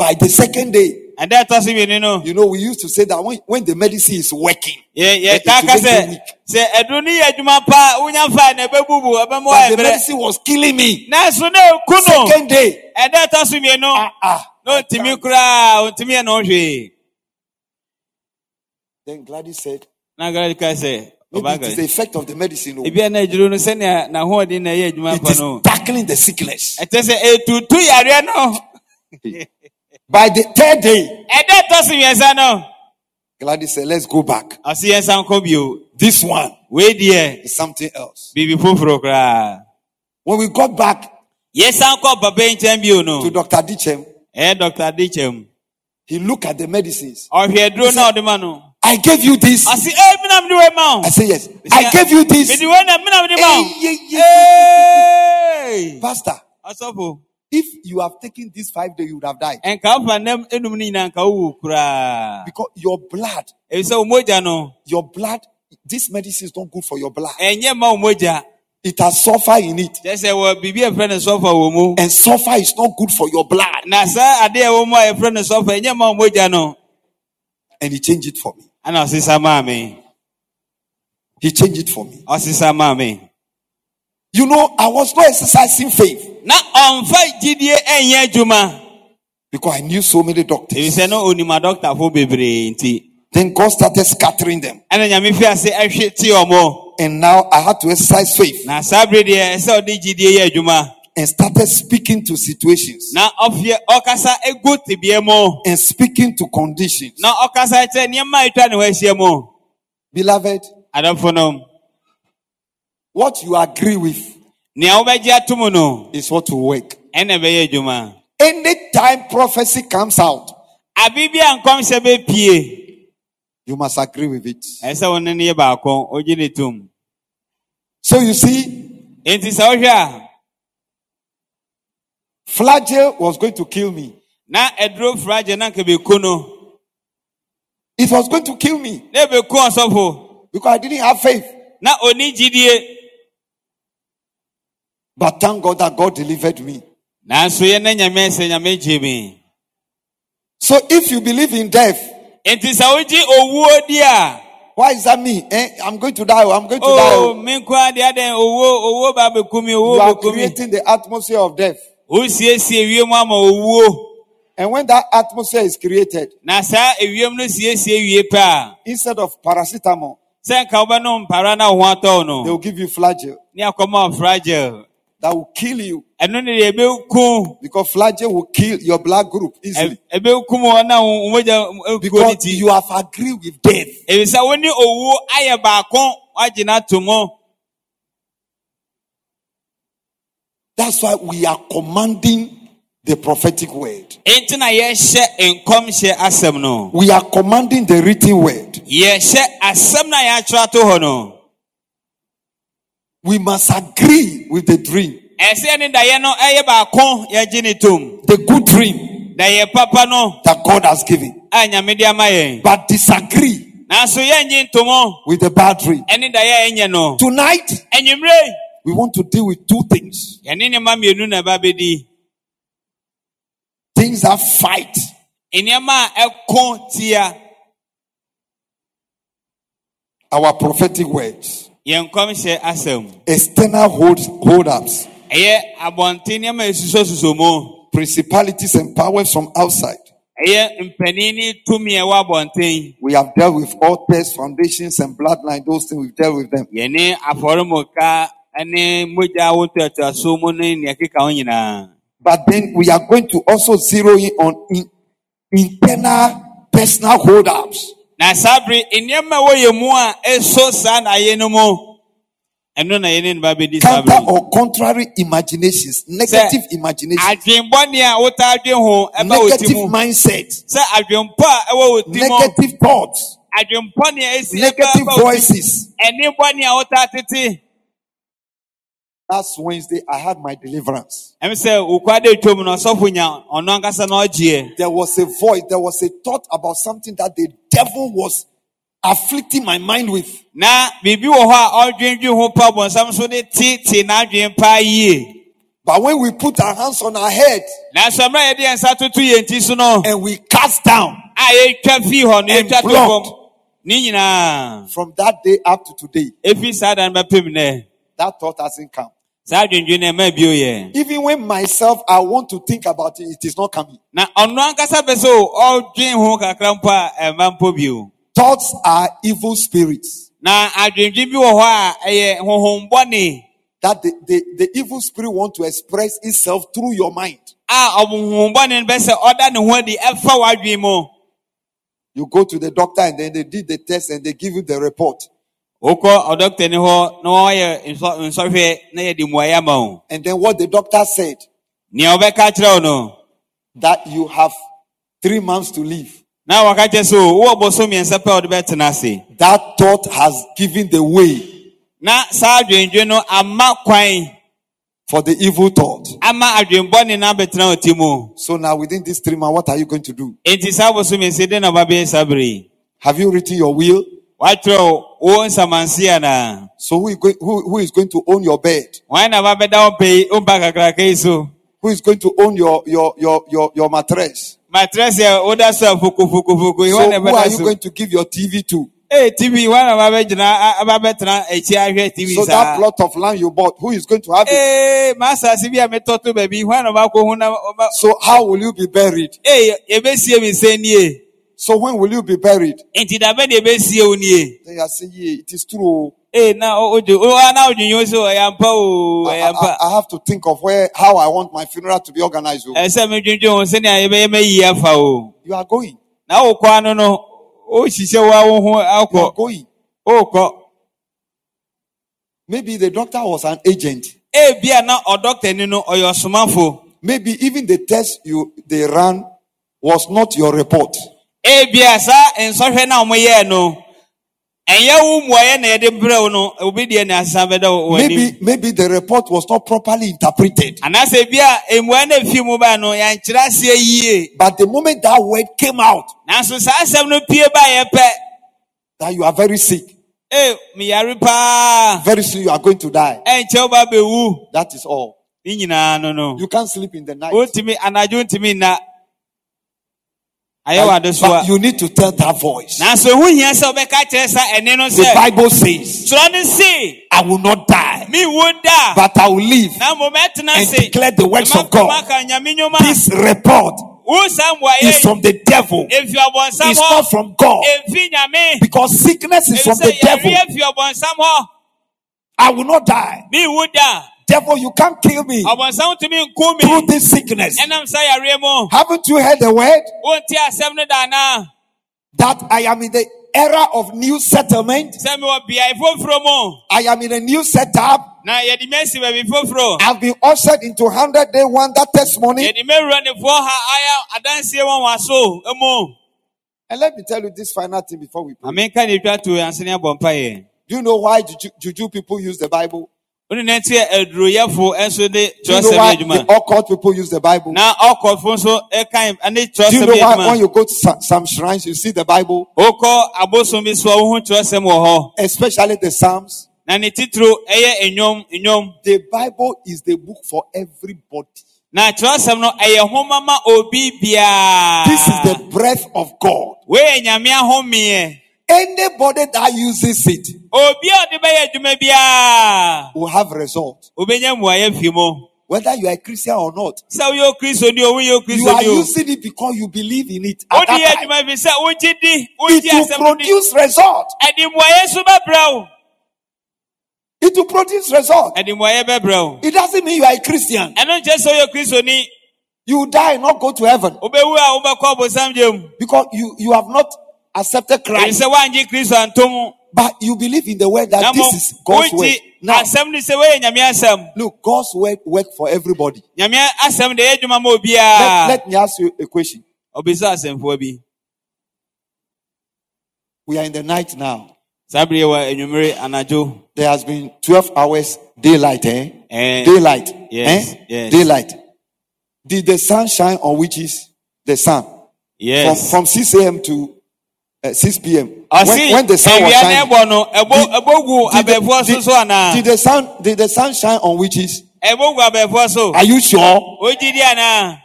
By the second day, so mmienu no you know, You know, we used to say that when, when the medicine is working, yɛ it yɛka will ka make sɛ you weak. sɛ ɛduro no yɛ adwuma pa wonya fa na ɛbɛbubu ɛbɛma But the medicine was killing me. na ɛku no Second day, ɛda ɛtɔ so mmienu ah, ah. na ɔntumi koraa ɔntumi yɛ ne Then Gladys said, na ka sɛ maybe it is the effect of the medicine. oh. ebi a na adwuro no sɛnea na ɛyɛ adwuma It is no tackling the sickness. *laughs* ɛkyɛ sɛ ɛtutu yareɛ no By the third day, ɛda ɛtɔ so mmiɛnsa no Gladys said, let's go back. ɔse yɛnsa nkɔ bio This one wei deɛ is something else. When we got back papa yi nkyɛn bio no to Dr. Dichem, ɛyɛ Dr. dikyɛm he looked at the medicines. ɔhwɛ aduro na ɔde ma no I gave you this. ɔse ee mina mede wei ma wo I say, yes. I gave you this. mede wei na mina mede ma Hey, yeah, Hey! Pastor, ɔsɔfo if you have taken this five days, you would have died. ɛnka wofa nam enum no nyinaa nka wowu koraa Because your blood, ɛfisɛ wo mogya no your blood, this medicine is not good for your blood. ɛnyɛ ma wo mogya It has sulfur in it. kyerɛ sɛ wɔ biribi a no sɔfa wɔ And sulfur is not good for your blood. saa adeɛ a ɛwɔ mu a no sɔfa ɛnyɛ ma wo mogya no And he changed it for me. ana ɔsesa maa me He changed it for me. Ɔsesa maa me You know, I was not exercising faith. Na ɔmfa gyidie ɛnyɛ adwuma. Because I knew so many doctors. ɛfisɛ no onim adɔktafo bebree nti. Then God started scattering them. ɛna nyame fi ase ɛhwe te ɔmo. And now I had to exercise faith. Na saa bere deɛ ɛsɛ ɔde gyidie yɛ adwuma. And started speaking to situations. Na ɔfie ɔkasa egu tebea mu. And speaking to conditions. na ɔkasa kyerɛ nneɛma atwa ne ho ahyia mu. Beloved, adɔfo no what you agree with nea wobɛgye ato mu is what will work. ɛna ɛbɛyɛ adwuma Anytime prophecy comes out, abe bi a nkɔmhyɛ bɛpie you must agree with it. ɛsɛ wo ne no yɛ baako ogye ne tom So you see, enti sɛ wohwɛ a was going to kill me. na ɛduro fragye na nka bɛku no It was going to kill me. Na ɛbɛku ɔsɔfo because I didn't have faith. na ɔni gyidie But thank God that God delivered me. nanso yɛ na nyame sɛ nyame gye me So if you believe in death, enti sɛ wogye owuo di a why is that me? Eh, I'm going to die. I'm going to oh die. me nko adeɛ adɛn owuo owuo ba bɛku me You are creating the atmosphere of death. wosiesie wiem ama owuo And when that atmosphere is created, na saa ewiem no siesie wie pɛ a instead of paracetamol, sɛ nka wobɛnom mpara na wo ho atɔ wo they will give you Flagyl ne akɔma wo fragile that will kill you ɛno ne deɛ ɛbɛku because Flagyl will kill your blood group easily. ɛbɛkum wɔ na wo wo mogya ɛkuo no Because ti you have agreed with death. ɛfisɛ wo ne owuo ayɛ baako woagye no ato mu That's why we are commanding the prophetic word. enti na yɛhyɛ nkɔmhyɛ asɛm no We are commanding the written word. yɛhyɛ asɛm no a yɛatwerɛ ato hɔ no We must agree with the dream, ɛsɛ ne daeɛ no ɛyɛ baako yɛgye ne tom the good dream daeɛ papa no that God has given, a nyame de ama yɛn but disagree with the bad dream. ɛne daeɛ a ɛnyɛ no. Tonight, we want to deal with two things. Yɛne nneɛma mmienu na ɛba bɛdi things that fight. Nneɛma a ɛko tia. Our prophetic words, yɛn nkɔmhyɛ asɛm external hold, hold ups, ɛyɛ abɔnten nneɛma a ɛsusɔsusɔ mu principalities and powers from outside. ɛyɛ mpanin ne tumi a ɛwɔ abɔnten We have dealt with altars, foundations, and bloodline. Those things we've dealt with them. yɛne afɔremuka ne mogya wotoatoaso mu ne nea ɛkeka ho nyinaa But then we are going to also zero in on in, internal personal hold ups. Na saa bere nneɛma a wɔyɛ mu a ɛso saa naeɛ no mu ɛno na yɛne no ba bɛdi saa Counter or contrary imaginations, negative imaginations, adwenbɔne a wotaa adwen ho ɛba wo ti negative mindset, sɛ adwenpɔ a ɛwɔ ti mu. Negative thoughts, adwenpɔne a ɛsi ɛba negative ɛba wo ti voices. ɛne bɔne a wotaa tete Last Wednesday, I had my deliverance. ɛm sɛ wokwa de twom no ɔsɔfo nya ɔno ankasa na ɔgyeɛ There was a voice, there was a thought about something that the devil was afflicting my mind with. na biribi wɔ hɔ a ɔdwendwen ho pa bɔnsam so de tete n'adwen paa yie But when we put our hands on our head nanso mmerɛ a yɛde yɛn nsa toto yɛn ti so no and we cast down a yɛtwa fii hɔ no And blocked. fam ne nyinaa from that day up to today, efi saa da no bɛpem that thought hasn't come. Saa adwendwen no ɛma bio yɛ Even when myself, I want to think about it, it is not coming. na ɔno ankasa pɛ sɛ o ɔdwen ho kakra mpo a ɛma mpo bio Thoughts are evil spirits. na adwendwen bi wɔ hɔ a ɛyɛ honhombɔne That the, the, the evil spirit want to express itself through your mind. a ɔmo honhombɔne no bɛ sɛ ɔda ne ho adi ɛfa w'adwen mu You go to the doctor and then they did the test and they give you the report. Wokɔ ɔdɔkta ni hɔ na wɔyɛ nsɔhwɛ na yɛde mmuayɛ ama wo And then what the doctor said, nea ɔbɛka kyerɛ wo no that you have three months to live. na waka kyerɛ sɛ o wowɔ bɔso mmiɛnsa pɛ a wode bɛtena ase That thought has given the way na saa adwendwen no ama kwan for the evil thought. ama adwenbɔne no abɛtena wo ti So now within these three months, what are you going to do? enti saa bɔso na wobabɛyɛ saa Have you written your will? Woatwerɛ wo nsamanse anaa So who is going, who, who is going to own your bed? wan na babɛda wo pɛ yi wo mpa kakraka yi so Who is going to own your, your, your, your, your mattress? matrɛ sɛ woda so a fokofokofoko yi So who are you going to give your TV to? Eh, ee tv wan na babɛgyina a- ababɛtena akyi tv So that plot of land you bought, who is going to have it? Eh, ee maa asase bi a metɔ to baabi wan na ɔbɛkɔ ho So how will you be buried? Eh, ee yɛbɛsie mi nsɛm nie So when will you be buried? nti dabɛ de yɛbɛsie wo nie Then you are saying, yeah, it is true. Eh, so I, I- I have to think of where, how I want my funeral to be organized. oh. ɛsɛ mi dwindwin ho sɛnea yɛbɛyɛ mɛyi afa o You are going. na o kɔ ano no o hyehyɛ wo awo ho You are going. o Maybe the doctor was an agent. ee bia na ɔdɔkitani no ɔyɛ ɔsomafo Maybe even the test you they ran was not your report. Saa nsɔhwɛ na ɔmo yɛɛ no ɛnyɛ wo mmuayɛ na yɛde brɛ wo no obi deɛ na asesan bɛda wo anim. Maybe maybe the report was not properly interpreted. anaasɛ bia mmuayɛ na efi mu ba no yɛnkyerɛ aseɛ yie But the moment that word came out nanso saa asɛm no pie ba yɛ pɛ that you are very sick, ee miyare paa. Very soon you are going to die. ɛnkyɛw ba bɛwu That is all. ne nyinaa no no. You can't sleep in the night. wontumi anadwo ntumi nna ayɛ wade so a But you need to tell that voice. nanso ho hia sɛ wobɛka kyerɛ sa ɛne no The Bible says, twerɛ no se I will not die, menwu da but I will live na mmom ɛtena and declare the works of God. maka nyame nnwuma This report is from the devil. It's not from God. Because sickness is from the devil. yɛreɛ fi ɔbɔnsam hɔ I will not die. Devil, you can't kill me ɔbɔnsam tumi nku through me this sickness. ɛnam sa yareɛ mu Haven't you heard the word wonti asɛm no da anaa that I am in the era of new settlement? sɛ mewɔ beae I am in a new setup. na yɛde me asi baabi foforɔ I've been ushered into 100 day wonder testimony. yɛde me wura nefoɔ ha ayɛ adanseɛ wɔ wɔn so mu And let me tell you this final thing before we pray. menka to ansene abɔ mpaeɛ Do you know why juju, juju people use the Bible? Wone na nti aduroyɛfo nso de Do you know why the occult people use the Bible? na ɔkɔfo nso ɛkan ne Do you know why when you go to some, some shrines, you see the Bible, wokɔ abosom bi so a wohu kyerɛsɛm wɔ hɔ especially the Psalms? na ne titiro ɛyɛ nnwom nnwom The Bible is the book for everybody. na kyerɛsɛm no ɛyɛ obi biara This is the breath of God. Weyɛ nyame ahomeɛ Anybody that uses it obi a ɔde bɛyɛ adwuma biara will have result. wobɛnya mmuayɛ fi mu Whether you are a Christian or not. sɛ woyɛ okristoni o woyɛ You are using it because you believe in it. At that time. adwuma fi sɛ wogye di It will asɛm no di produce result. ɛde mmuayɛ so bɛbrɛ wo It will produce result. ɛde mmuayɛ bɛbrɛ wo It doesn't mean you are a Christian. ɛno nkyɛ sɛ woyɛ kristoni You die, not go to heaven. wobɛwu a wobɛkɔ abosam gye mu Because you, you have not accepted Christ. sɛ woangye kristo anto mu But you believe in the word that this is God's word. Now, asɛm no sɛ woyɛ nyame asɛm look, God's word work for everybody. nyame asɛm de ɛyɛ adwuma ma Let, let me ask you a question. ɔbisa asɛmfoɔ bi We are in the night now. saa bere wɔ anwummere anadwo There has been 12 hours daylight, eh? Eh, Daylight. yes, eh? yes. Daylight. Did the sun shine on which is the sun? From, yes from 6 a.m. to uh, 6 p.m. ɔse When, when the sun was awia no shining. ɛbɔ no ɛbɔ ɛbɔ gu Did the- abɛɛfoɔ so did- so anaa Did the sun did the sun shine on witches? ɛbɔ gu abɛɛfoɔ so Are you sure? ogyi di anaa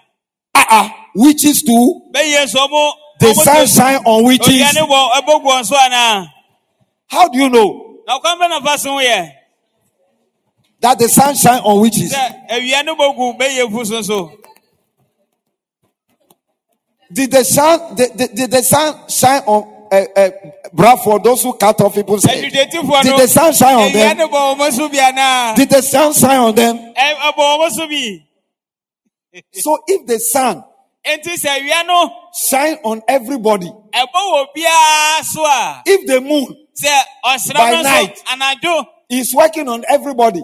Uh-uh. Witches too. bɛyɛ nso ɔmo The ɔmo sun to- shine on ogya witches. ne bɔ ɛbɔ gu wɔn so anaa How do you know na ɔkwan bɛ nafa so yɛ that the sun shine on witches? sɛ awia no bɔ gu bɛyɛ fu so so Did the sun did, did, did the sun shine on uh, uh, Bradford, those who cut off people's head? Did the sun shine on them? no bɔ wɔn so bi anaa Did the sun shine on them? Ɛ- ɛbɔ wɔn so if the sun eti sɛ awia shine on everybody, ɛbɔ wɔ biara so a if the moon By night. is working on everybody,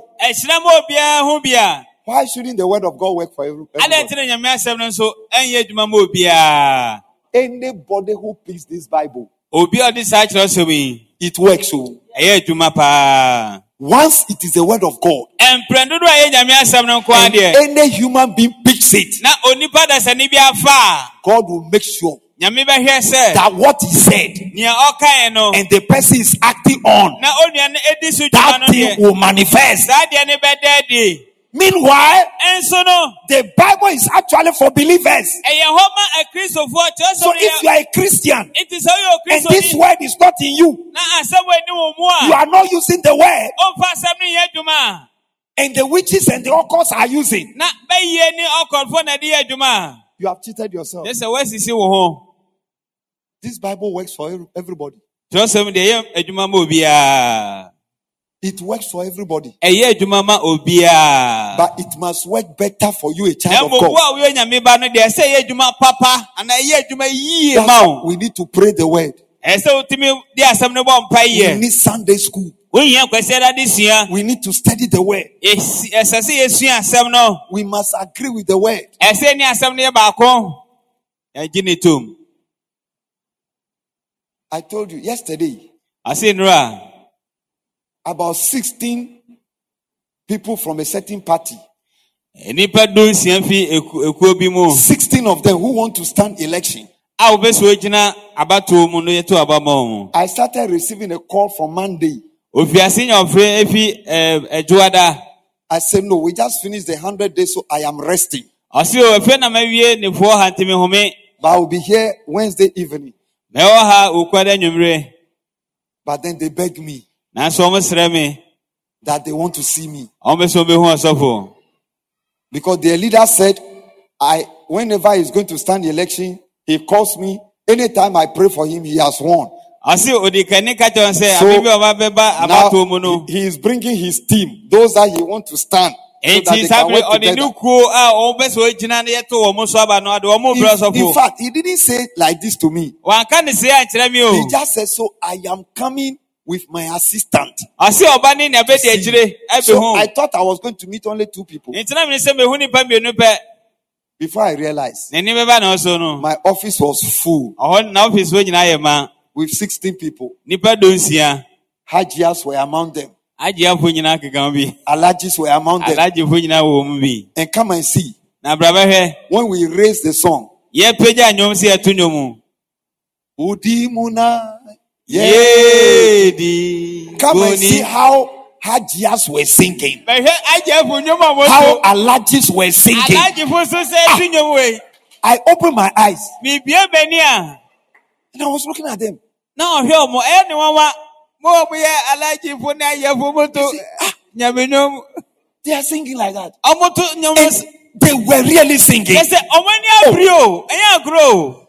ɛhyira ma obiara ho bia why shouldn't the word of God work for every- adɛ everybody? nti na nyame asɛm no nso ɛnyɛ adwuma ma obiara Anybody who picks this Bible, obi a ɔde saa kyerɛ sɛm yi it works. So ɛyɛ adwuma paa once it is the word of God, ɛmprɛn dodo a ɛyɛ nyame asɛm and any human being picks it, na onipa dasani bi afa a God will make sure nyame bɛhwɛ sɛ that what He said and the person is acting on, na onua no ɛdi so dwuma that thing will manifest. Saa deɛ ne bɛda Meanwhile, no the Bible is actually for believers. ɛyɛ hɔ ma akristofoɔ kyerɛ So if you are a Christian nti sɛ woyɛ and this word is not in you, na asɛm wɔ ani wɔ mu you are not using the word, ɔmfa asɛm no yɛ adwuma a and the witches and the occults are using, na bɛyie ne ɔkɔfoɔ na de yɛ adwuma a you have cheated yourself. kyerɛ sɛ woasisi wo ho This Bible works for every- everybody. It works for everybody. ɛyɛ adwuma ma obiara But it must work better for you, a child of God. a woyɛ nyame ba no deɛ ɛsɛ ɛyɛ adwuma papa anaa ɛyɛ adwuma yie That's ma why wo we need to pray the word. ɛsɛ sɛ wotumi de asɛm no bɔ mpa We need Sunday school. wohia kwasiada de sua We need to study the word. Ɛsi- ɛsɛ sɛ yɛsua asɛm no We must agree with the word. ɛsɛ ne asɛm no yɛ baako yɛgye I told you yesterday nnuro a about 16 people from a certain party, nnipa dunsia fi eku- ekuo bi mu 16 of them who want to stand election. a wobɛsɛ ogyina abatoɔ mu no yɛto aba ma wo mu I started receiving a call from Monday. ofiase nya ɔfrɛ efi ɛɛ ɛdwoada I said, No, we just finished the 100 days, so I am resting. ɔse o ɛfɛ na mawie nefoɔ ha ntimi home But I will be here Wednesday evening. mɛwɔ ha okuada nnwummerɛ But then they begged me nanso ɔmo srɛ me that they want to see me. ɔmo bɛ sɛ ɔbɛhu ɔsɔfo Because their leader said, I whenever he's going to stand the election, he calls me. Anytime I pray for him, he has won. ɔse odi kani ka kyerɛ wɔn sɛ So, abe bi a ɔba bɛba abatoɔ mu Now he is bringing his team, those that he want to stand. So that they can work together. kuo a ɔmo bɛ sɛ ogyina no yɛto wɔn so aba no ɔde ɔmo brɛ In, in fact, he didn't say like this to me. wanka ne se ankyerɛ me o He just said, So I am coming with my assistant. ɔse ɔba ne nea bɛdi akyire ɛbɛ So I thought I was going to meet only two people. Nti na mene sɛ mehu nipa mmienu pɛ before I realized n'ani bɛba na ɔso no. my office was full ɔhɔ na ɔfisi hɔ nyinaa yɛ ma. with 16 people. Hajias were among them, agyeafo nyinaa keka ho bi. Alajis were among them. alagyefo nyinaa wɔ mu bi. And come and see, when we raise the song, yɛpagya nnwom sɛ yɛto nnwom mu Udimuna. Yeah. yedi Come and see how Hajias were singing, bɛhwɛ agyafo nnwom a how wɔto Alajis were singing. alagyefo so sɛ ɛto nnwom wei I opened my eyes mebie m'ani a and I was looking at them. na ɔhwɛ ɔmo ɛyɛ ne nwanwa mo a moyɛ alagyefo ne ayɛfo moto nyame They are singing like that. ɔmo to nnwom And they were really singing. yɛ sɛ ɔmo ani abiri oh! o ɛyɛ agorɔ o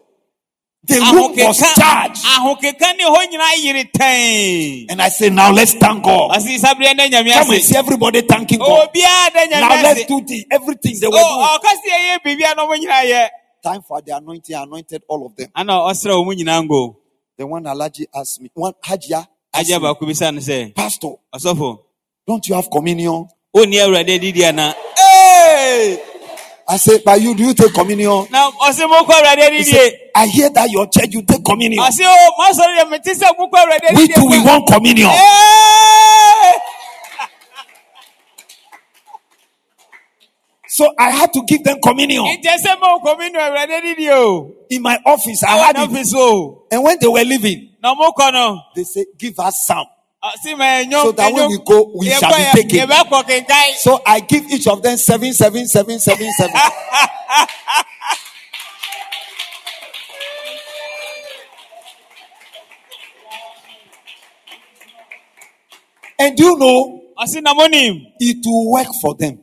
The room was charged. ahokeka ne hɔ nyinaa yere tɛn And I said, Now let's thank God. ɔsi sabre ne Come and see everybody thanking God. Now let's do the everything they were o doing. ɔkasi ɛyɛ biribi a na ɔmo nyinaa Time for the anointing, I anointed all of them. ana ɔsrɛ ɔmo nyinaa ngo Then one Alaji asked me, one Hajia asked me, baako bisa no sɛ Pastor, don't you have communion? onni awurade didi ana ee I said, But you, do you take communion? Now, ɔsi mo kɔ awurade He didi said, I hear that your church, you take communion. I o oh, mo asɔre yɛ meti sɛ mo kɔ awurade We too, we want communion. So I had to give them communion. Nti sɛ mo kɔ mi nu awurade In my office, I oh, had it. n'ɔfisi o oh. And when they were leaving, na mo no they said, Give us some. So that when we go, we shall be taken. So I give each of them seven, seven, seven, seven, seven. *laughs* and do you know, it will work for them.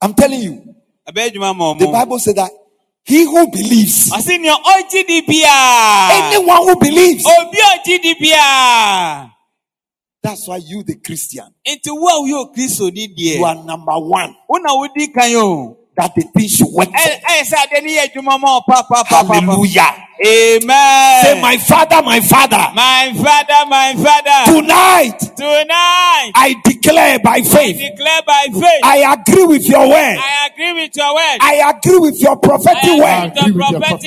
I'm telling you. The Bible said that He who believes. Ọ̀sìn ni ọjí di bíà. Anyone who believes. Òbí ọjí di bíà. That's why you the Christian. Nti wo a yóò Kristo ní diẹ. You are number one. Wọ́n na wọ́n di kan yóò. That the thing should work. Ẹ ẹ sẹ́ adé ni yẹ jùmọ̀ mọ́ pàápàá. Hallelujah. Amen. Say, my father, my father. My father, my father. Tonight. Tonight. I declare by faith. I declare by faith. I agree with your word. I agree with your word. I agree with your prophetic word.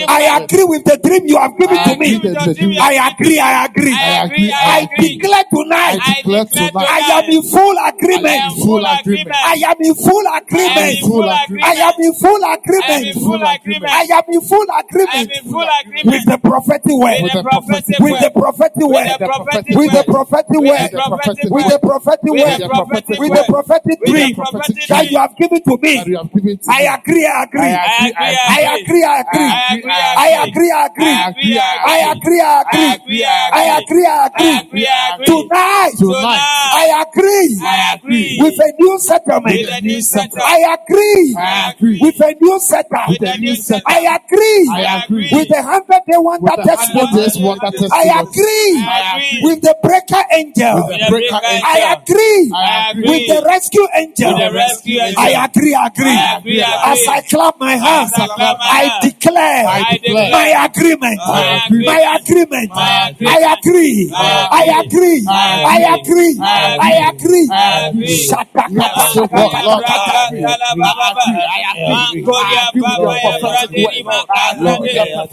I agree with the dream you have given to me. I agree, I agree. I agree. I declare tonight. I declare tonight. I am in full agreement. Full agreement. I am in full agreement. I am in full agreement. I am in full agreement. I am in full agreement. With the prophetic word. With the prophetic word. With the prophetic word. With the prophetic word. With the prophetic dream that you have given to me. I agree, I agree. I agree, I agree. I agree, I agree. I agree, I agree. I agree, I agree. Tonight, I agree with a new settlement. I agree with a new setup. I agree with a hand they want that testimony. I agree with the breaker angel. I agree with the rescue angel. I agree, agree. As I clap my hands, I declare my agreement. My agreement. I agree. I agree. I agree. I agree. I agree. I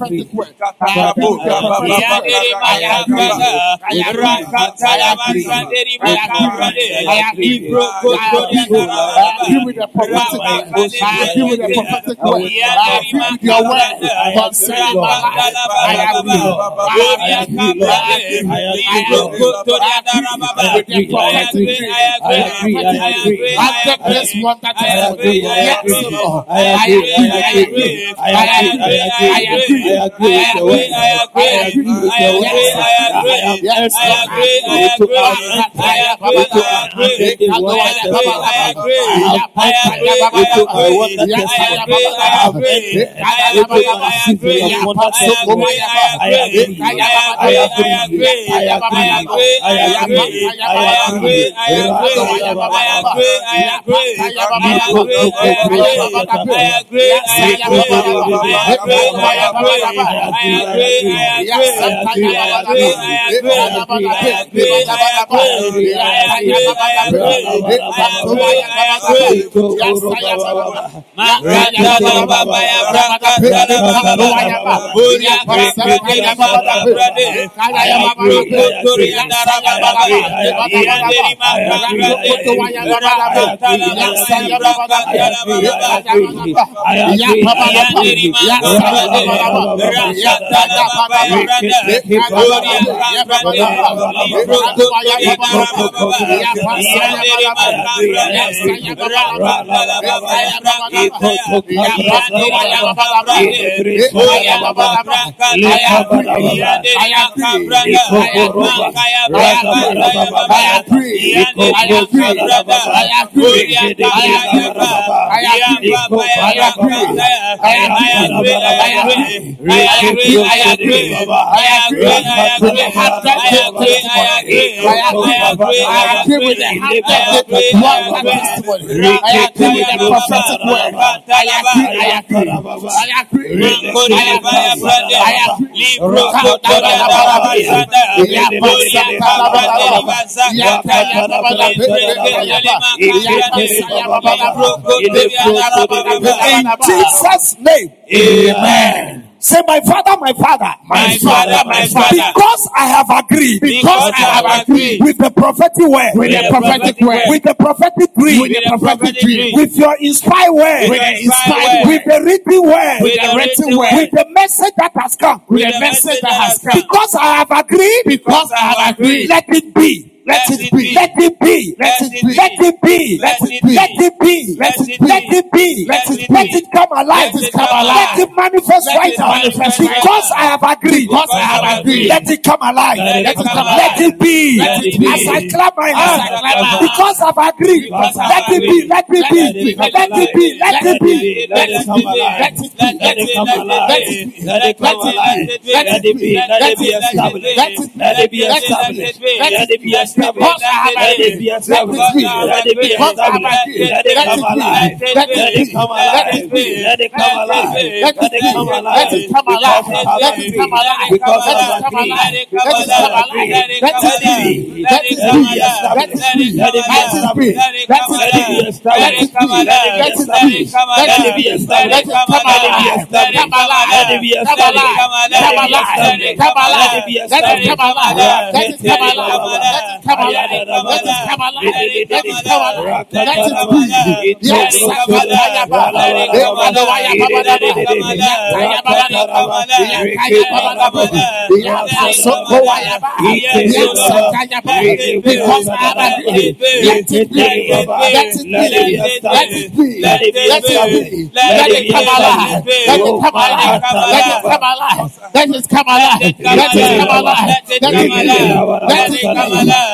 agree with the. I the. I. I I the. I I agree. I agree. I agree. I agree. I agree. I agree, I agree, I agree, I agree, I agree, I agree, I agree, I agree, I agree, I agree, I agree, Ya, I am agree, I agree, I agree, I agree, I agree, I agree, I agree, I agree with that. I agree with prophetic word. I agree, I agree, I agree, I agree. In Jesus' name, Amen. Say, my father, my father, My father, my father. because I have agreed, Because I have agreed with the prophetic word, with the prophetic word, with the prophetic dream, with the prophetic dream, with your inspired word, with the inspired word, with the written word, with the written word, with the message that has come, with the message that has come. because I have agreed, Because I have agreed. let it be. Let it be. Let it be. Let it be. Let it be. Let it be. Let it be. Let it be. Let it be. Let it Let it come alive. Let it come alive. Let it manifest Let right now. Because. I have agreed. Because I have agreed. Let it come alive. Let it come. Let it be. Let it be. As I clap my hands. I clap my hands. Because I've agreed. Let it be. Let it be. Let it come Let it be. Let it be. Let it come alive. Let it be. Let it come alive. Let it be. Let it come alive. Let it be. Let it be established. Let it be. Let it be established. Let it be established. That is That is That is That is That is Let it come alive. Let it come alive. Let it come alive. Let it come alive. Because let it come alive. Let it come alive. Let it be. Let it be. Let it be. Let it be. Let it be. Let it come alive. Let it be. Let it be. Let it come alive. Let it come alive. Let it be. Come alive. Come alive. Come alive. Let it come alive. Let it come alive. Let it come alive. Come alive. Let it come alive. Let it come alive. Let it be. Yes. Because I. Let it be. Let it be. Let it be. Let it be. Let it come alive. Let it come alive. Let it come alive. Let it come alive. Let it come alive. Let it be. Let it come alive.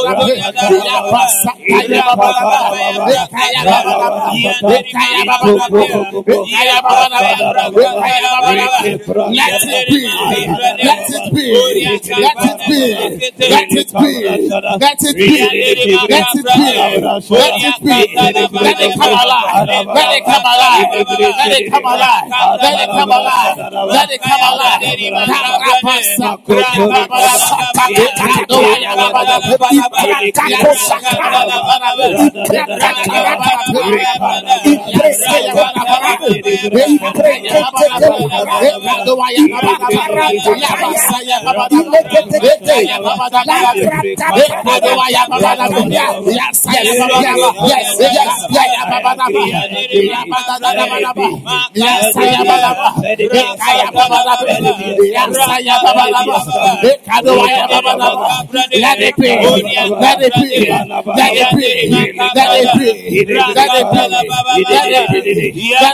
Let it be. Let it be. Let it be. Let it be. Let it be. Let it be. Let it be. Let it come alive. Let it come alive. Let it come alive. Let it come alive. Let it come alive. Karapasa. Karapasa. Ekadoya Baba Ibreskata Yes,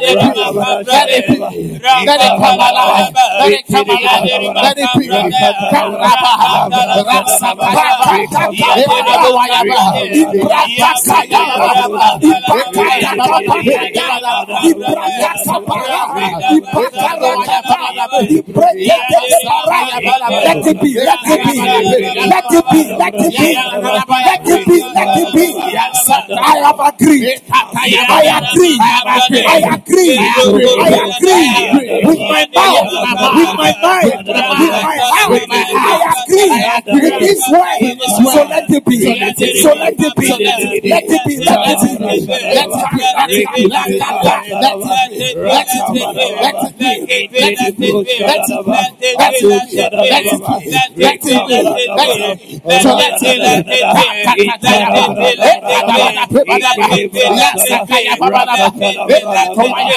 it. Let it be. Let it come alive. Let it come alive. Let it be. Let it be. Let it be. Let it be. Let it be. Let it be. Let it be. I have agreed. I agree. I agree. I agree. With my mouth. With my mind. With my heart. I agree. With this word. So let it be. So let it be. Let it be. Let it be. Let it be. Let it be. Let it be. Let it be. Let it be. Let it be. Let it be. Let it be. Let it be. Let it be. Let it be.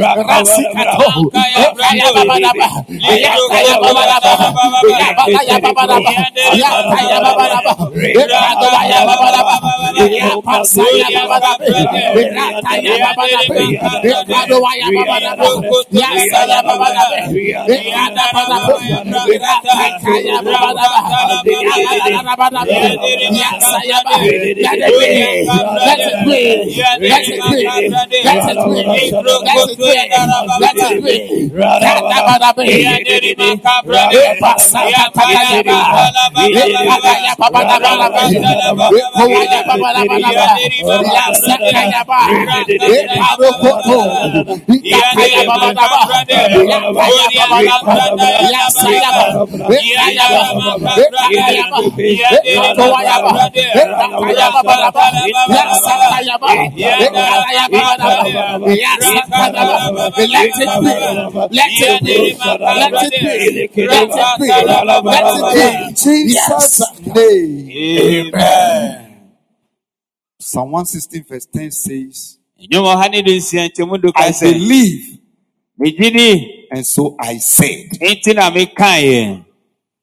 Rasikato, Let it be. Let it be. Let it be. Let. Let it be. Jesus' name. Amen. Psalm 116 verse 10 says, Nnwom ɔha ne du nsia nti mu du ka I sɛ believe megye di and so I said. nti na mekaeɛ.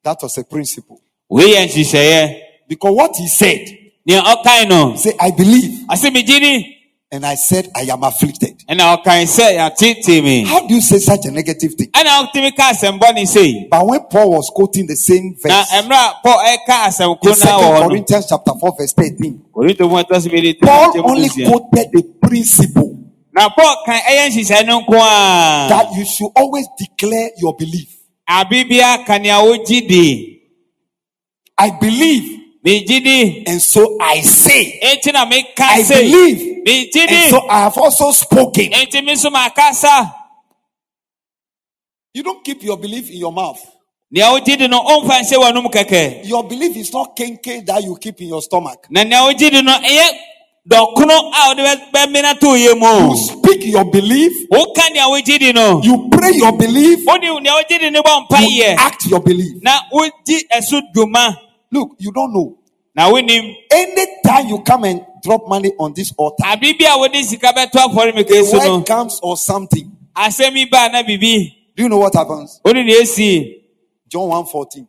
That was a principle. Wei yɛ nhyehyɛeɛ. Because what he said, Nea say, I believe ase megye di and I said I am afflicted. ɔkae sɛ yɛatete me. How do you say such a negative thing? ɛna ɔtumi ka asɛm bɔne sei. But when Paul was quoting the same verse mmerɛ a Paul ɛka asɛm in koro no Second wɔ hɔ no, Corinthians chapter 4 verse 13, Korinto mu ɛtɔ so mmienu ti Paul only quoted the principle Na Paul kan ɛyɛ nhyehyɛe no that you should always declare your belief. Abibia ka nea. I believe. And so I say. Enti na meka I believe and so I have also spoken. Enti mi nso makasa. You don't keep your belief in your mouth. Nea wogye di no ɔmfa nhyɛ w'anom kɛkɛ. Your belief is not kenke that you keep in your stomach. Na nea wogye di no ɛyɛ dɔkono a wode bɛ- bɛmena to yɛ You speak your belief, Woka nea wogye di no. you pray your belief, Wode nea wogye di no bɔ you act your belief. Na wogye ɛso dwuma. Look, you don't know. Na wonim. Anytime you come and drop money on this altar, a wode sika bɛto afɔremuka a so no. word comes or something. Asɛm yi baa na bibi. Do you know what happens? Wode nea esi. John 1:14.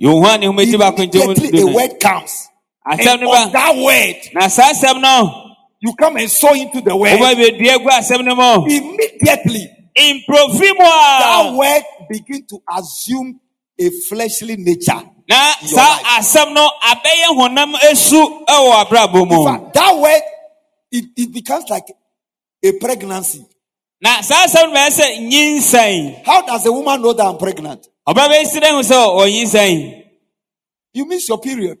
Yohane nhoma ti baako nkyɛn mu Immediately a du no. word comes. And on that word, Na saa asɛm no. you come and sow into the word. bedua gu asɛm no mu. Immediately, that word begin to assume a fleshly nature. Na saa asɛm no abɛyɛ honam esu ɛwɔ abrabɔ mu. that word, it, it becomes like a pregnancy. Na saa asɛm no bɛyɛ sɛ nyinsɛn. How does a woman know that I'm pregnant? Ɔbaa bɛsi dɛ hu sɛ ɔnyinsɛn. You miss your period.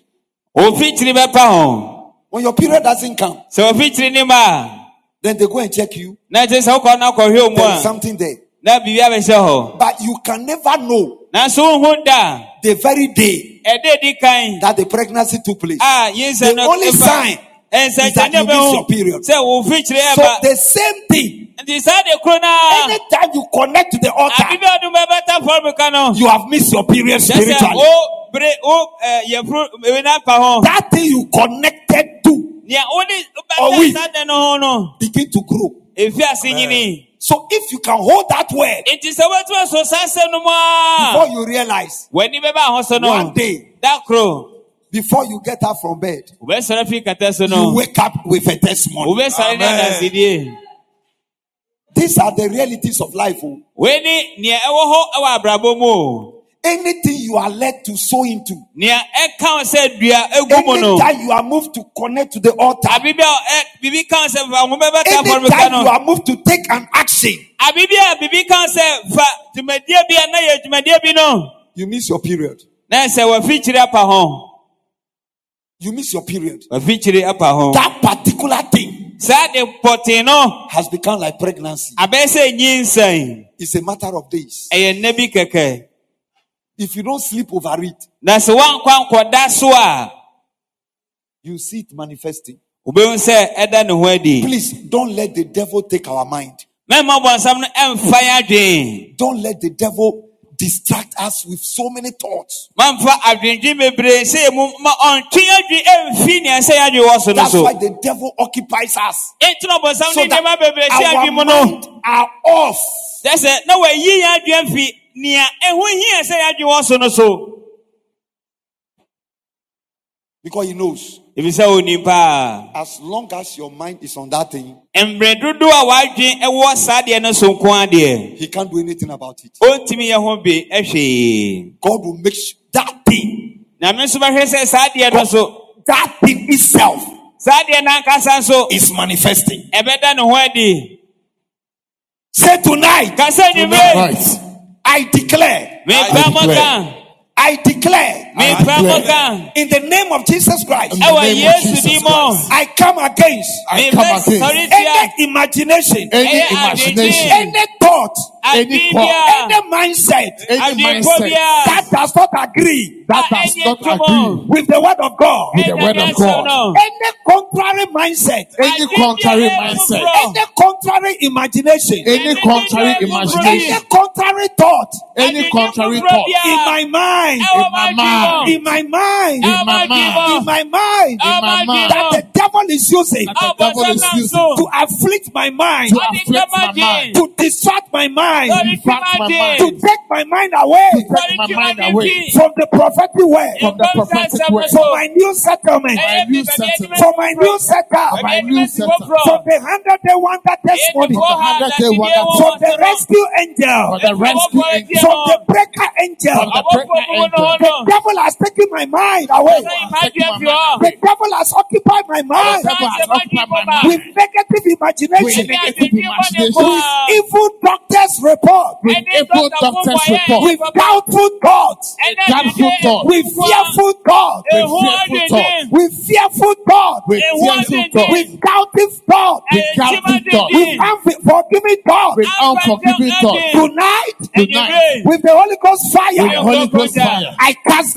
Bɛpa ho. When your period doesn't come, Sɛ ofi kyiri ne ma then they go and check you. Na kyerɛ sɛ wokɔ na akɔhwɛ mu There's a. something there. Na biribi abɛhyɛ hɔ. But you can never know Nanso wohu da. The very day Ɛdɛ di kan. that the pregnancy took place. The only sign is that you miss your period. sɛ wofi kyerɛ So the same thing. nti saa de kuro naa Anytime you connect to the altar, abibi ɔdun bɛ bɛta fɔlɔmika no you have missed your period spiritually. o bere o ɛ yɛfuru ewi n'afa ho That thing you connected to nea o ni Or bɛta we. saa de no ho no begin to grow. efi ase nyini So if you can hold that word nti sɛ wɔtuma so saa asɛm no mu before you realize, w'ani bɛ ba ho so no one day before you get up from bed, o bɛ sɔrɔ fi kata so you wake up with a testimony. bɛ sɔrɔ ne Amen. These are the realities of life. Oh. Anything you are led to sow into. Anytime you are moved to connect to the altar. Anytime you are moved to take an action. You miss your period. You miss your period. That particular thing has become like pregnancy. It's a matter of days. If you don't sleep over it, na sɛ woankɔ ankɔda so a you see it manifesting. wobɛhu sɛ ɛda ne ho adi Please don't let the devil take our mind. mɛma bɔnsam no ɛmfa yɛ adwen Don't let the devil distract us with so many thoughts. That's why the devil occupies us. So that our mind are off. Because he knows. ɛfiri sɛ onim paa As long as your mind is on that thing, mmerɛ dodoɔ a wadwen ɛwɔ saa deɛ no so nko adeɛ he can't do anything about it. ɔntumi yɛ ho bi ɛhwee God will make sure that thing, na me nso bɛhwɛ sɛ saa deɛ no so that thing itself saa deɛ no ankasa nso is manifesting. ɛbɛda ne ho adi Say tonight, ka sɛ nwummere Right. I declare, mo declare. I declare, mepa mo declare. ka in the name of Jesus Christ, In name Jesus Christ. I come against. I come against any imagination, any imagination, any thought, any thought, any mindset. Any mindset. That does not agree. That does not agree with the word of God, with the word of God, any contrary mindset, any contrary mindset, any contrary imagination, any contrary imagination, any contrary thought. Any contrary thought. in my mind, ɛwɔ my ma mind. in my mind, ɛwɔ my mind. in my mind, in my mind that the devil is using the devil is using to afflict my mind, to afflict my mind, to distract my mind, distract my mind, to take my mind away to take my mind away from the prophetic word, from the prophetic word, from my new settlement, my new settlement, from my new setup, my new setup, from the hundred day wonder testimony, the wonder from the rescue angel, for the rescue angel, from the breaker angel. from the pregnant angel. The devil has taken my mind away. The devil has occupied my mind. The devil has occupied my mind with negative imagination, with evil doctor's report, with evil doctor's report, with doubtful thoughts, doubtful thoughts, with fearful thoughts, with fearful thoughts, with fearful thoughts, with fearful thoughts, with doubting thoughts, with doubting thoughts, with unforgiving thoughts. with unforgiving thoughts. Tonight, Tonight, with the Holy Ghost with the Holy Ghost fire, I cast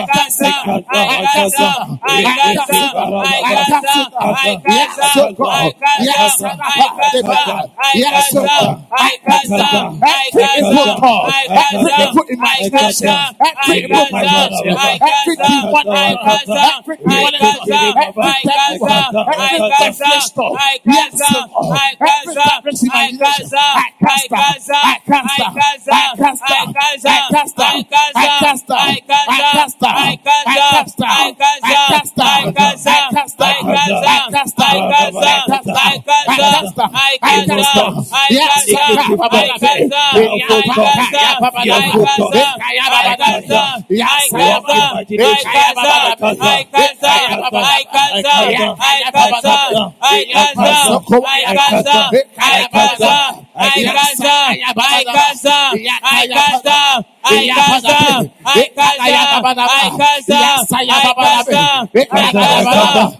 I cast down. I cast down. I cast down. I cast down. I cast down. I cast down. I cast down. I cast down. I cast down. I cast down. I cast down. I cast down. I cast down. I cast down. I cast down. I cast down. I cast. I cast down. I cast down. I cast down. I cast down. I cast down.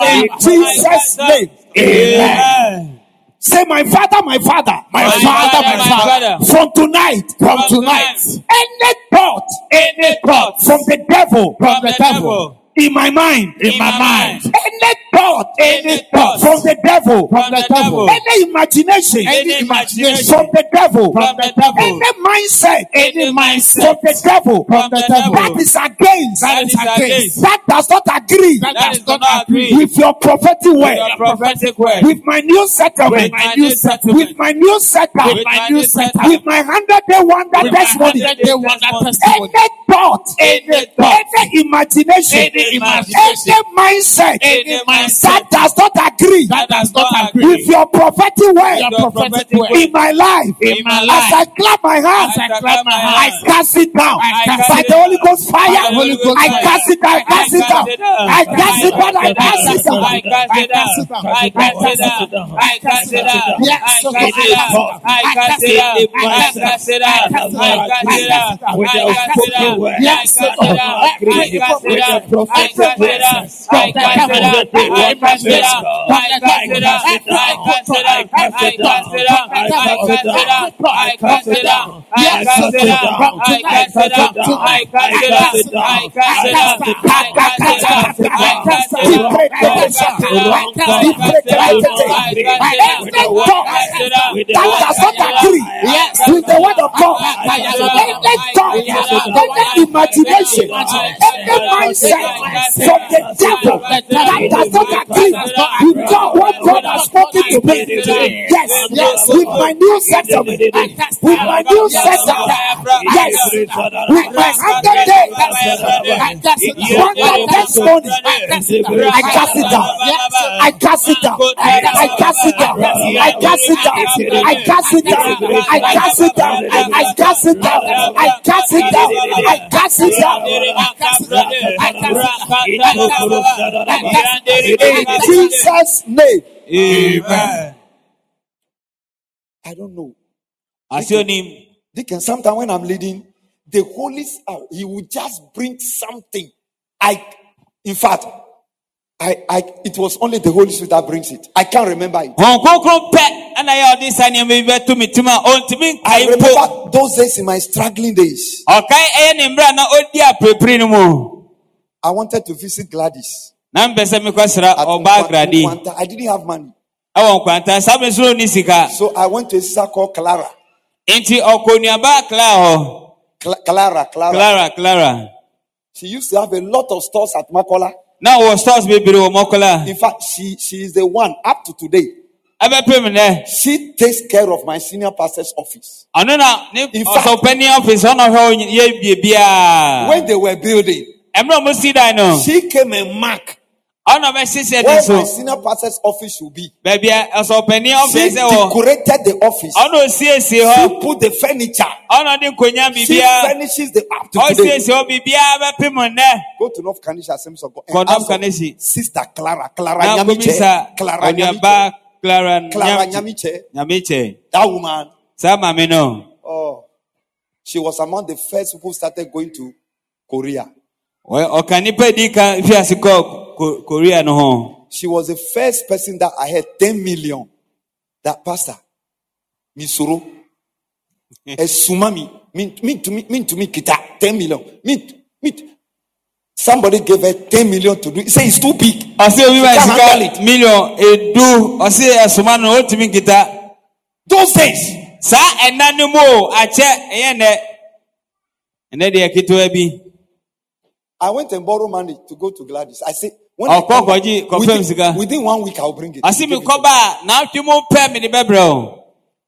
In Jesus' name. Amen. Say, my father, my father, my, father, my father. From tonight, from, From tonight, tonight. any thought, any thought from the devil, From the devil. In my mind, in, In my my mind, mind. any thought, any Any thought thought. from the devil, From the devil. any imagination, Any imagination. from the devil, From the devil. any mindset, Any mindset. from the devil, From the devil. that is against, That is against. that does not agree, That does not agree. with your prophetic word, Your prophetic word. with my new settlement, With my new settlement. with my new setup, With my new setup. with my hundred day wonder testimony, 100 day any thought, Any thought. any imagination, Any mindset, Any mindset. that does not agree, That does not agree. with your prophetic word, Your prophetic word. in my life, In my as. I clap my hands, I clap my I cast it down I cast by it the Holy down. Ghost fire. The Holy Ghost I cast it down, I cast it down, I cast it down, I cast it down. I cast it down. I cast it down. I cast it down. Yes, I cast it down. I cast it down. I cast it down. I cast it down. I cast it down. Yes, I cast it down. I cast it down. I cast it down. I cast it down. I cast it down. I cast it down. I cast it down. I cast it down. I cast it down. I cast it down. I cast it down. I cast it down. I cast it down. I cast it down. I cast it down. I cast it down. I cast it down. That does not agree with the word of God. Any thought, any imagination, any mindset from the devil that does not agree with God, what God has to me. Yes, yes, with my new settlement, with my new setup, yes, with my hundred days, one of testimony, I cast it down. I cast it down. I cast it down. I cast it down. I cast it down. I cast it down. I cast it down. I cast it down. I cast it down. In Jesus' name. Amen. I don't know. Àti onim. They can sometimes when I'm leading, the Holy Spirit, uh, He will just bring something. I, in fact, I, I, it was only the Holy Spirit that brings it. I can't remember it. Hɔn kronkron pɛ ɛna yɛ ɔde sa nneɛma bi bɛto mi tum a ɔntumi I remember those days in my struggling days. Ɔkae ɛyɛ ne mmerɛ a na ɔdi apirepire no mu. I wanted to visit Gladys. Na mpɛ sɛ mekɔsra ɔbaa agrade Nkwanta. I didn't have money. ɛwɔ nkwanta saa bɛ nso ni sika. So I went to a sister called Clara. Nti ɔkɔ nuaba Clara hɔ. Clara, Clara. Clara Clara. She used to have a lot of stores at Makola. Na wɔ stores bebree wɔ mɔkɔla. In fact, she, she is the one up to today. Ɛbɛpɛ mi dɛ. She takes care of my senior pastor's office. Ɔno na ne In fact- ɔsɔpɛni ɔfisi ɔna ɔhwɛ yɛ biebiaa. When they were building, Ɛmɛ ɔmo si dan no. she came and ọ̀nà bẹ ṣiṣẹ́ ní so. where my senior pastor's office should be. bẹẹbi ọsọpẹni ọfiisi wọ. she eh, oh. decorated the office. ọ̀nà òsiesie họ. she oh. put the furniture. ọ̀nà ní nkonnwa bìbíà. she furnishes the up to today. òsiesie ọ bìbíà bẹ pín mu nẹ. go to north Kaneshie semisọ go. go north Kaneshie. sister clara clara nyamiche. na komisa ọ̀nyàmbá clara nyamiche. clara nyamiche. that woman. sá maami náà. oh she was among the first people who started going to korea. ọ̀kan nípa ìdí kan fi àsìkò. Korea no ho. She was the first person that I had 10 million. That pastor, Misoro, *laughs* Esumami, eh, mean, mean to me, mean to me, kita, 10 million. Mean, mean, somebody gave her 10 million to do it. Say it's too big. Ɔsi obi ma She can't handle sika million edu ɔsi ɛsoma no otumi nkita. Those days, Saa ɛna no mu o akyɛ ɛyɛ nnɛ. Ɛnɛ deɛ ketewa bi. I went and borrowed money to go to Gladys. I said, ọkọ kọjí kọfẹ sika. within one week i will bring it. àsìmí kọ́ba náà tí mo pẹ́ mi ní bẹ́ẹ̀ bẹ̀rẹ̀ o.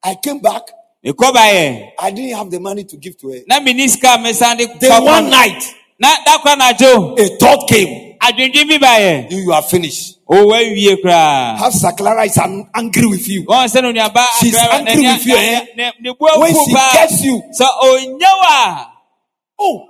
i came back. ìkọ́ba yẹ. i didn't have the money to give to her. na mi ní de. the one night. na dákọ̀ náà jó. a thought came. àdìndín bí ba yẹ. you you are finished. o wẹ́ wiye kura. how saklara is an angry with you. wọ́n sẹ́nu ní abá. she is angry with you. ní bú ẹ̀kú pa. when she gets you. sọ ònyẹ́wà. oh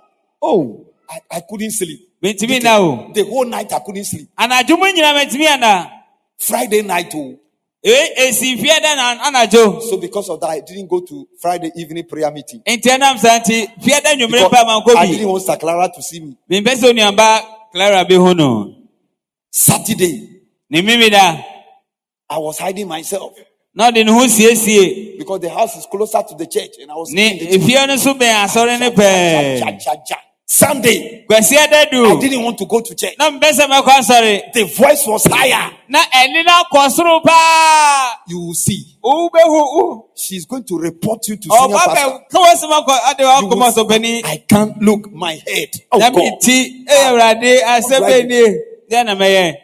oh I, i couldn't sleep mentumi na o The whole night I couldn't sleep. anadwo mu nyina mentumi ana Friday night, oh. E- esi fie dɛ na anadwo So because of that, I didn't go to Friday evening prayer meeting. nti ɛnam saa nti fie dɛ nwummere Because pa ma nkɔ I bi didn't want Saklara to see me. mempɛ sɛ onuaba clara bɛhu no Saturday, ne mimi da I was hiding myself na ɔde ne ho siesie because the house is closer to the church, and I was ne the church. efie no nso bɛn asɔre ne pɛɛ. Sunday. Kwesi Ededu. I didn't want to go to church. Na mbese mekwa sori. The voice was higher. Na ẹni náà kọ soro paa. You will see. Owube hu. She is going to report you to senior pastor. Ọba bẹ kọ́wé sí ma kọ adé wa kọ́ ma sọ bẹ́ni. I can't look my head. Oh God. Dàbí ti ah. Ewurade Asebeni. Díẹ̀ nà mẹ́yẹ.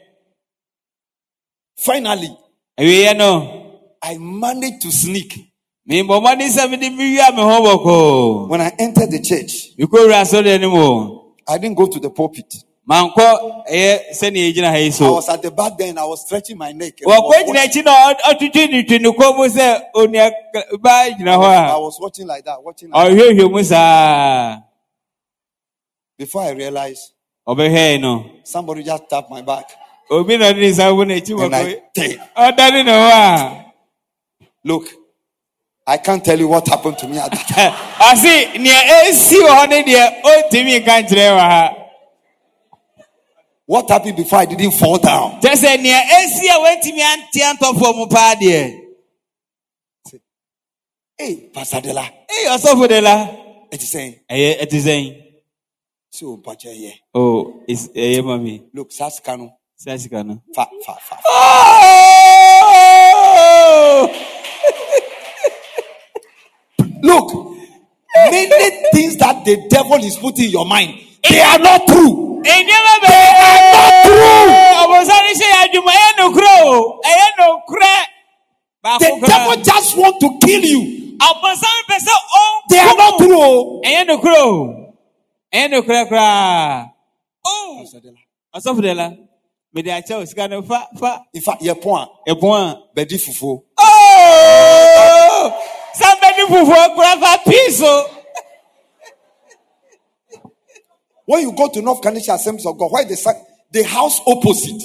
Finally. Ewì yẹn nọ. I managed to sneak. When I entered the church, I didn't go to the pulpit. I was at the back then, I was stretching my neck. I was watching like that, watching like that. Before I realized, somebody just tapped my back. And I Look, I can't tell you what happened to me at that time. *laughs* I see, near What happened before I didn't fall down? Just said near ACO went to me and Tianto for Mupadi. Hey, Pastor Dela. Hey, Osofo Dela. It is saying. It is saying. So, but yeah. Oh, it's yeah, mommy. Look, Saskano. Saskano. Fa, fa, fa. fa. Oh! Look, many things that the devil is putting in your mind, they are not true. They are not true. The devil just wants to kill you. They are not true. Oh. Asafudela. mede akyɛ wo sika no fa fa. ifa yɛ pɔn a. yɛ a. bɛdi fufuo. Somebody fufuo kura fa pii so. When you go to North Carolina Assemblies of God, why the the house opposite,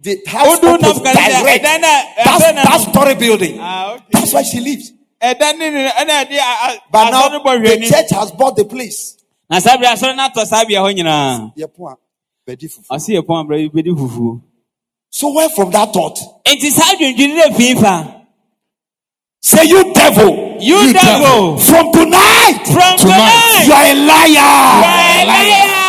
the house North opposite, direct, then, uh, eh, that's eh, that story building. Ah, okay. That's where she lives. Ɛda ne ne ɛna ɛde a But eh, now the church has bought the place. Na saa bere asɔre n'atɔ saa bea hɔ nyinaa. Point, bedi fufu. Ɔsi yɛ pɔn abira bedi fufuo. So where from that thought? Nti saa dundun ne fi fa. Say you devil. You devil. From tonight, From tonight. you are a liar. You are a liar.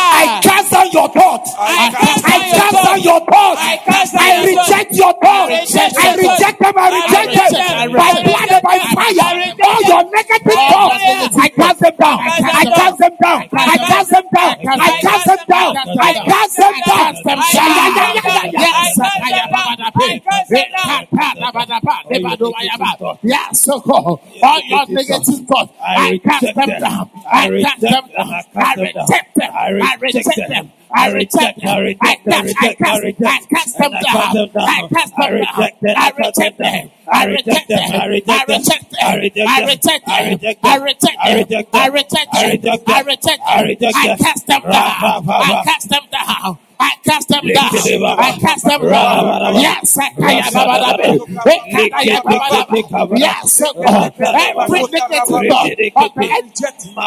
Your thought. I cast I down your cancel thought. your thought. I cast down I your thought. reject your thought. I reject I your thought. reject them. I I reject them. them. By I blood and by reject them. I fire. All them. your negative thoughts. I cast them down. I cast I them down. I cast them down. I cast them down. I cast them down. I cast them down. I cast them down. Yes, so. All your negative thoughts, I cast them down. I cast them down. I reject them. I reject them. I reject them. I cast, I cast, I cast them down. I cast them down. I reject them. I reject them. I reject them. I reject them. I reject them. I reject them. I reject them. I reject them. I reject them. I cast them down. I cast them down. I cast them down. I cast them down. Yes, I Yes, every negative thought of the enemy,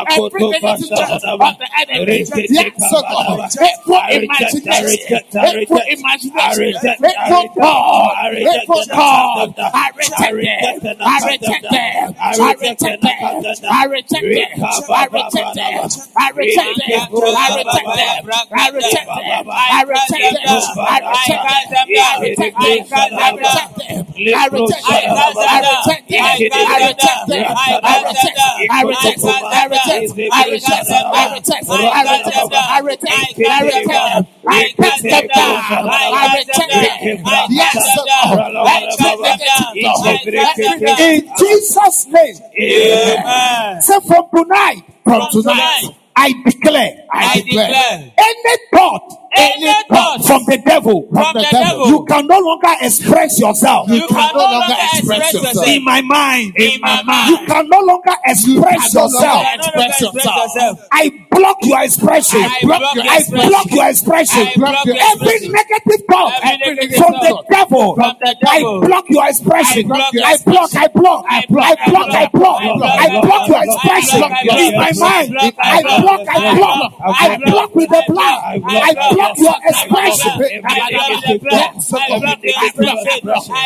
every negative thought of the enemy. Yes, so God, hateful imagination, hateful imagination, hateful thought, hateful thought. I reject them. I reject them. I reject them. I reject them. I reject them. I reject them. I reject them. I reject them. I reject them. I reject them. I reject them. I reject them. I reject them. I reject them. I reject them. I reject them. I reject them. I reject them. I reject them. I reject them. I reject them. I reject them. I reject them. I cast them down. I reject them. Yes, Lord. In Jesus' name. Amen. Say from tonight. From tonight. I declare. I declare. Any thought any thought from the devil. From the devil. You can no longer express yourself. You, you can, can no longer express yourself. In my mind. In my mind. You can no longer express yourself. I block your expression. I block your expression. Every negative thought from the devil. I block your expression. I block, I block, I block, I block, I block. I block your expression in my mind. I block, I block. I block with the blood. I block your expression. I block your. I block I block I block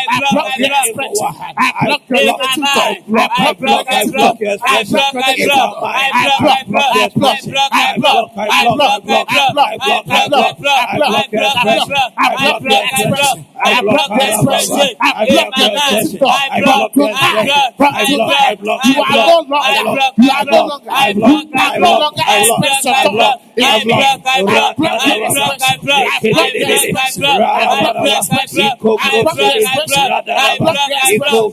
I block I block I block I block I block I block I block I block I block expression. I block expression. I block expression. I block I block you I block I block I block I block I block I block I block I block, I block,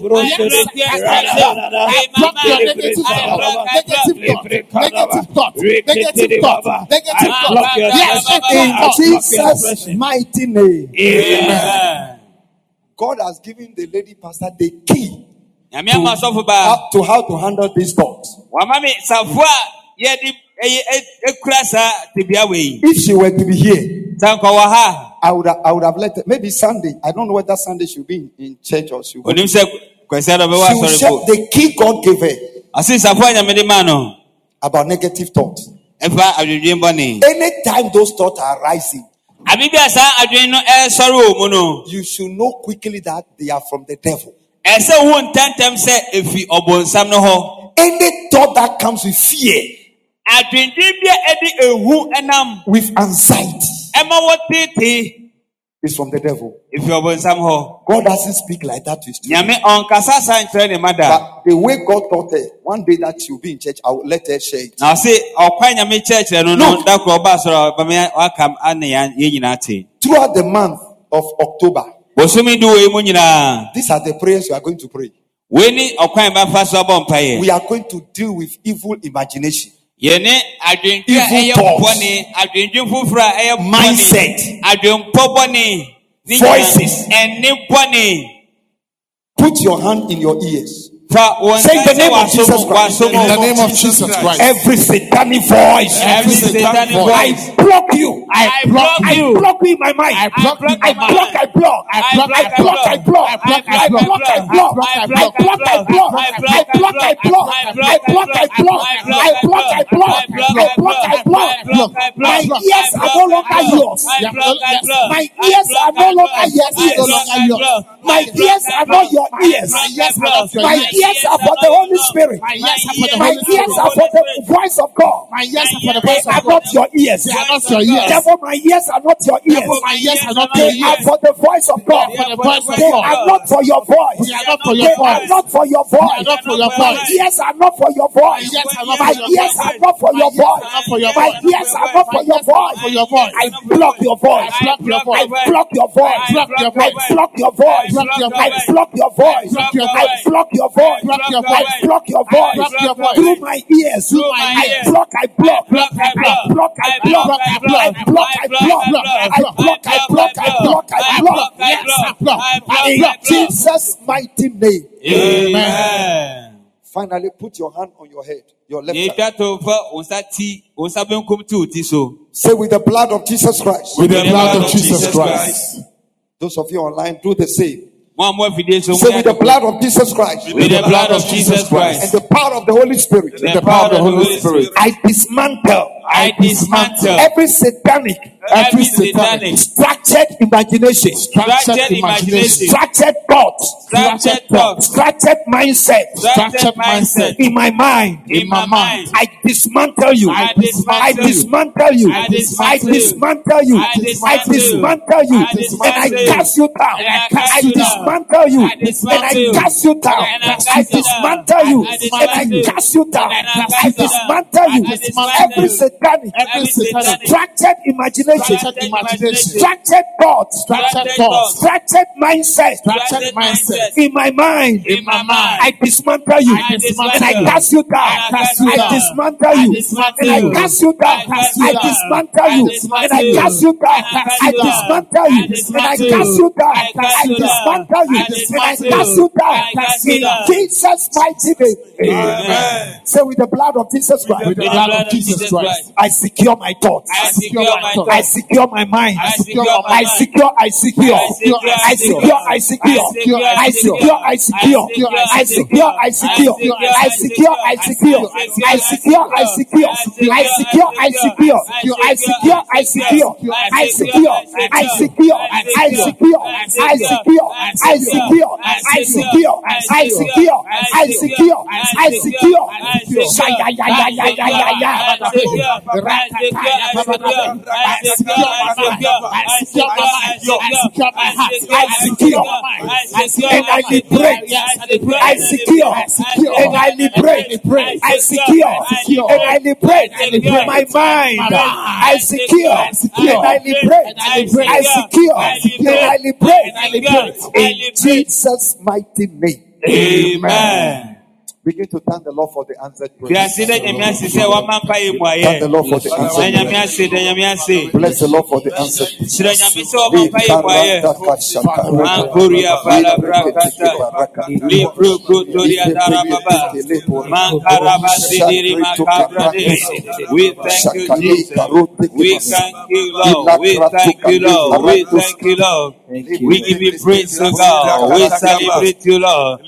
negative thought, negative thought. Yes, in Jesus' mighty name. Amen. God has given the lady pastor the key to, to how to handle these thoughts. If she were to be here, I would I would have let her. Maybe Sunday. I don't know whether Sunday should be in, in church or she would. She would share the key God gave her about negative thoughts. Anytime those thoughts are rising, you should know quickly that they are from the devil. Any thought that comes with fear with anxiety is from the devil. If you are somehow, God doesn't speak like that to his children. But the way God taught her, one day that she will be in church, I will let her share it. Now see, church, no, no, Throughout the month of October, these are the prayers you are going to pray. We are going to deal with evil imagination yɛne adwendwe a ɛyɛ bɔne adwendwe foforɔ a ɛyɛ bɔne Mindset. adwempɔ bɔne ne Voices. ɛne bɔne Put your hand in your ears. Fa wɔn Say the name of Jesus Christ. In the name of Jesus Christ. Every satanic voice, every satanic voice. voice I block you. I block I block you in my mind. I block you I block. I block, I block, I block, I block, I block, I block, I block, I block, I block, I block, I block, I block, I block, I block, I block, I block, I block, I block. My ears are no longer yours. My ears are no longer your ears. My ears are not your ears. My ears are not your My ears. ears are for the Holy Spirit. My ears are for the My Holy Spirit. ears are for the voice of God. My ears are for the voice of God. not your ears. They are not your ears. Therefore, my ears are not your ears. Therefore, my ears are not your They are ears. for the voice of God. For the voice of They are not for your voice. They are not for your voice. not for your. They are not My voice. ears are not for your voice. My ears are not for your ears voice. My ears are not for your My voice. ears are not for your voice. For your voice. I block your voice. I block your voice. I block your voice. I block your voice. Block your voice. I block your voice. block your voice. block your voice. Through my ears, through my ears. I voice. block your voice. block your I voice. block your I voice. block your voice. Through my ears. Through my I ears. block. I block. block, I I block. block. I I block. block, I I block. block. I block. I block. I block. I block. I block. I block, I block, In I block. Jesus' mighty name. amen Finally, put your hand on your head, your left hand. yɛtwa to fa wo nsa ti wo nsa benkum ti wo ti so Say with the blood of Jesus Christ. With the blood of Jesus Christ. Those of you online, do the same. mo a mo afidie so Say with the blood of Jesus Christ. With the blood of Jesus Christ. and the power of the Holy Spirit. the power of the Holy Spirit. I dismantle. I dismantle. every satanic, every satanic, structured imagination, structured imagination, structured thoughts, structured thoughts, structured mindset structured mindset in my mind. in my mind. I dismantle you. I dismantle you. I dismantle you. I dismantle you. dismantle you. I And I cast you down. I cast I you down. dismantle you. And. I cast you down. I cast I you down. dismantle you. And I cast you down. I I cast you down. dismantle you. Every satanic, structured imagination, structured imagination, structured thoughts, structured thoughts, structured mindset structured mindset in my mind. in my mind. I dismantle you I dismantle and I cast you down. I cast you I dismantle you and I cast you down. I cast you I down. dismantle you and I cast you down. I cast I you down. dismantle you and I cast you. you down. I cast I you down. dismantle you I and I dismantle cast you. you down. I cast you In down. Jesus' mighty name. Amen. Say with the blood of Jesus Christ. With the blood of Jesus Christ, I secure my thoughts. I secure my thoughts. I secure my mind. I secure I secure. I secure. I secure, I secure. I secure. I secure. I secure. I secure. I secure. I secure. I secure. I secure. I secure. I secure. Your I secure. I secure. I secure. I secure. I secure. I secure. I secure. I secure. I secure. I secure. I secure. I secure. Shaya ya ya ya ya ya ya. I secure. And I liberate. I secure. And I liberate. I secure. And I liberate. My mind. I secure. And I liberate. I secure. And I liberate. In Jesus' mighty name. Amen. Begin to thank the Lord for the answered prayers. Thank the Lord for the answered prayers. Bless the Lord. For the answered We thank you, Jesus. We thank you, Lord. We thank you, Lord. We thank you, Lord. We give you praise, oh O God. We celebrate you, Lord.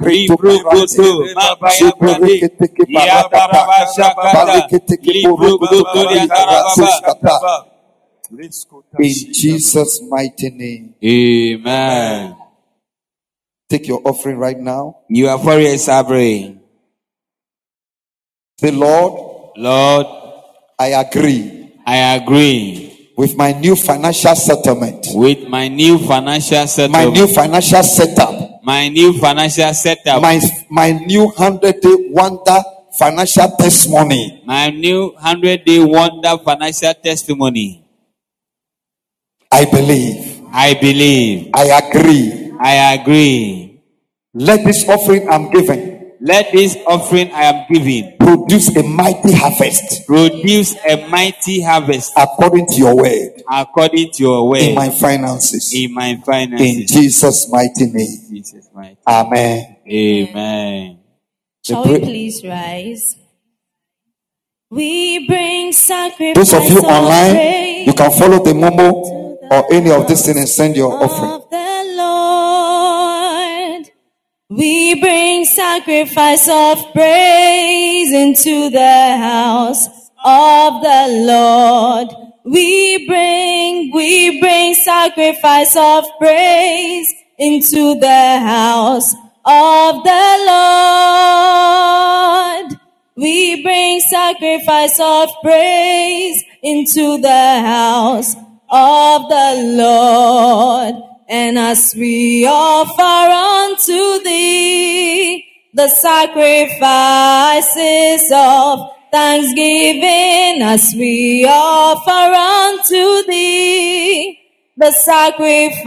Mankarababa. Libro koto. Mabaya brade. Yadaraba shakata. Libro kotoria darababa. In Jesus' mighty name. Amen. Take your offering right now. You are for your sabri. Say, Lord, Lord, I agree I agree with my new financial settlement, with my new financial settlement. my new financial setup, my new financial setup, my, my new hundred day wonder financial testimony. my new hundred day wonder financial testimony. I believe. I believe. I agree. I agree. Let this offering I'm giving Let this offering I am giving produce a mighty harvest produce a mighty harvest according to your word according to your word. in way my finances. in my finances. In. Jesus' mighty name. Jesus mighty. Amen. Amen. Shall we please rise? We bring sacrifice Those of you online, you can follow the Momo or any of this thing and send your offering. We bring sacrifice of praise into the house of the Lord. We bring, we bring sacrifice of praise into the house of the Lord. We bring sacrifice of praise into the house of the Lord. And as we offer unto thee the sacrifices of thanksgiving, as we offer unto thee the sacrifices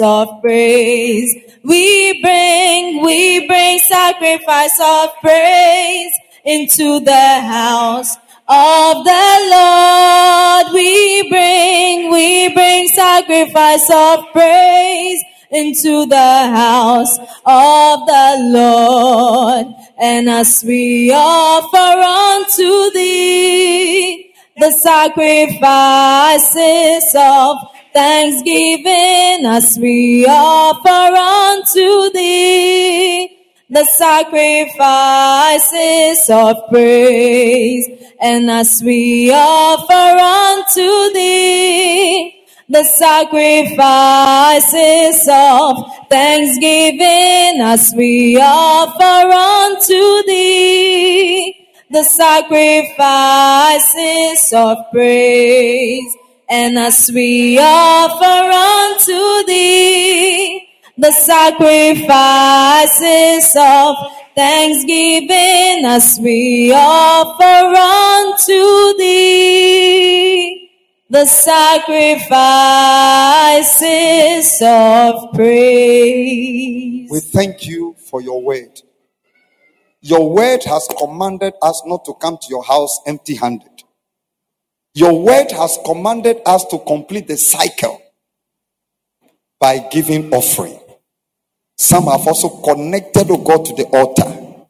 of praise. We bring, we bring sacrifice of praise into the house of the Lord. We bring, we bring sacrifice of praise into the house of the Lord. And as we offer unto thee the sacrifices of thanksgiving, as we offer unto thee the sacrifices of praise. And as we offer unto thee the sacrifices of thanksgiving, as we offer unto thee the sacrifices of praise. And as we offer unto thee the sacrifices of thanksgiving, as we offer unto thee the sacrifices of praise. We thank you for your word. Your word has commanded us not to come to your house empty handed. Your word has commanded us to complete the cycle by giving offering. Some have also connected, oh God, to the altar.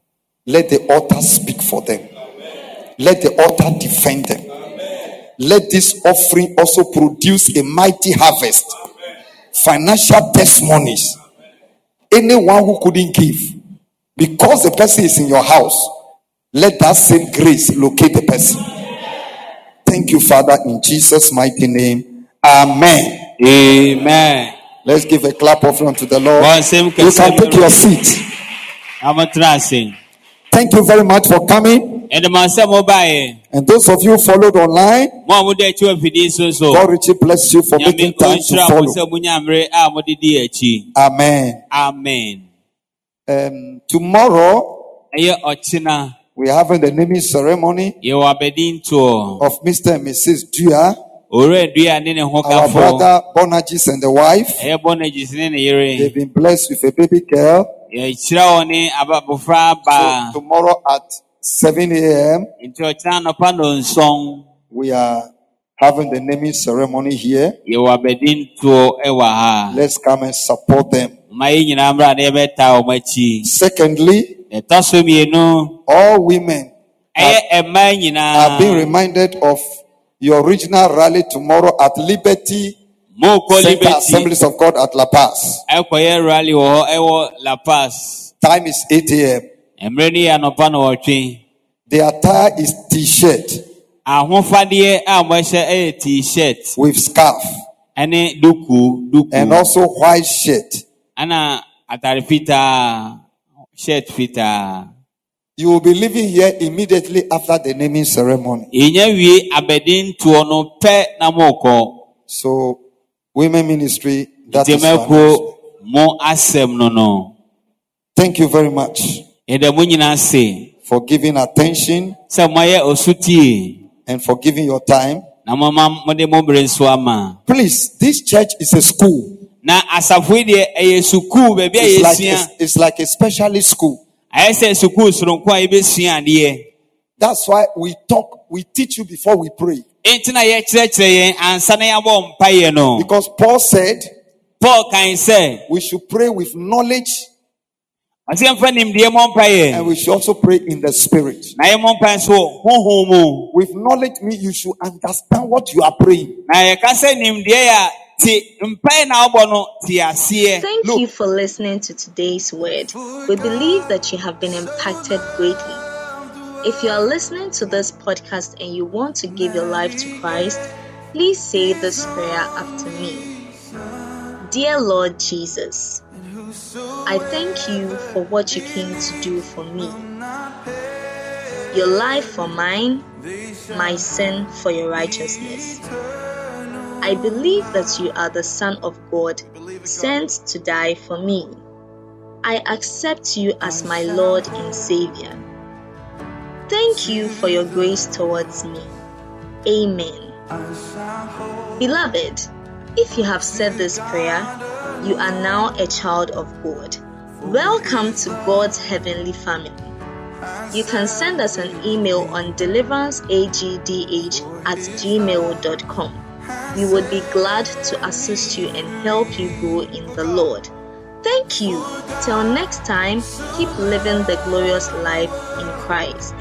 Let the altar speak for them. Let the altar defend them. Let this offering also produce a mighty harvest. Financial testimonies. Anyone who couldn't give, because the person is in your house, let that same grace locate the person. Thank you, Father, in Jesus' mighty name. Amen. Amen. Let's give a clap of offering to the Lord. You can take your seat. Thank you very much for coming. And those of you who followed online, Mo a mode akyi wɔ fidie so so. God richly bless you for making time to follow. sɛ monya mmerɛ a mode di akyi. Amen. Amen. Um, tomorrow, we're having the naming ceremony Yɛwɔ abɛdi ntoɔ. of Mr. and Mrs. Dua, Owura dua ne ne ho our brother Bonagis and the wife. Ɛyɛ Bɔnagis ne ne yere. They've been blessed with a baby girl. Yɛkyerɛ wɔn ne aba- abɔfra So tomorrow at 7 a.m., Nti ɔkyena anɔpa nonson. we are having the naming ceremony here. Yɛwɔ abɛdi ntoɔ ɛwɔ ha. Let's come and support them. Ma yɛn nyinaa mmra ne yɛbɛta wɔn akyi. Secondly, Ɛtɔ so mmienu. all women mmaa are being reminded of your original rally tomorrow at Liberty Center. Assemblies of God at Lapaz. Rally Lapaz. Time is 8 a.m. Mmerɛ no yɛ anɔpa na wɔtwe. The attire is t-shirt Ahofadeɛ a wɔhyɛ ɛyɛ t-shirt with scarf ɛne duku duku. and also white shirt. Ɛna atare fitaa shirt fitaa. You will be leaving here immediately after the naming ceremony. Yɛnya wie abɛdi ntoɔ no pɛ na mookɔ. So, women ministry, that is Ntɛmɛko fine. mo asɛm no no. Thank you very much Yɛda mo nyinaa se for giving attention sɛ moayɛ osutie and for giving your time. na moma mode mo bere nso ama. Please, this church is a school. Na asafo yi deɛ ɛyɛ sukuu baabi a It's like, it's, it's like a specialist school. Ayɛ sɛ sukuu soronko a yɛbɛsua adeɛ. That's why we talk, we teach you before we pray. Enti na yɛkyerɛkyerɛ yɛn ansa na yɛabɔ mpaeɛ no. Because Paul said Paul kan sɛ, we should pray with knowledge ɔsɛ yɛmfa nimdeɛ mmɔ and we should also pray in the spirit. Na yɛmmɔ mpaeɛ nso wɔ honhom mu. With knowledge means you should understand what you are praying. Na yɛka sɛ nimdeɛ a te mpaeɛ na wobɔ no te aseɛ. Thank you for listening to today's word. We believe that you have been impacted greatly. If you are listening to this podcast and you want to give your life to Christ, please say this prayer after me. Dear Lord Jesus, I thank you for what you came to do for me. Your life for mine, my sin for your righteousness. I believe that you are the Son of God, sent to die for me. I accept you as my Lord and Savior. Thank you for your grace towards me. Amen. Beloved, if you have said this prayer, you are now a child of God. Welcome to God's heavenly family. You can send us an email on deliveranceagdh at gmail.com. We would be glad to assist you and help you grow in the Lord. Thank you. Till next time, keep living the glorious life in Christ.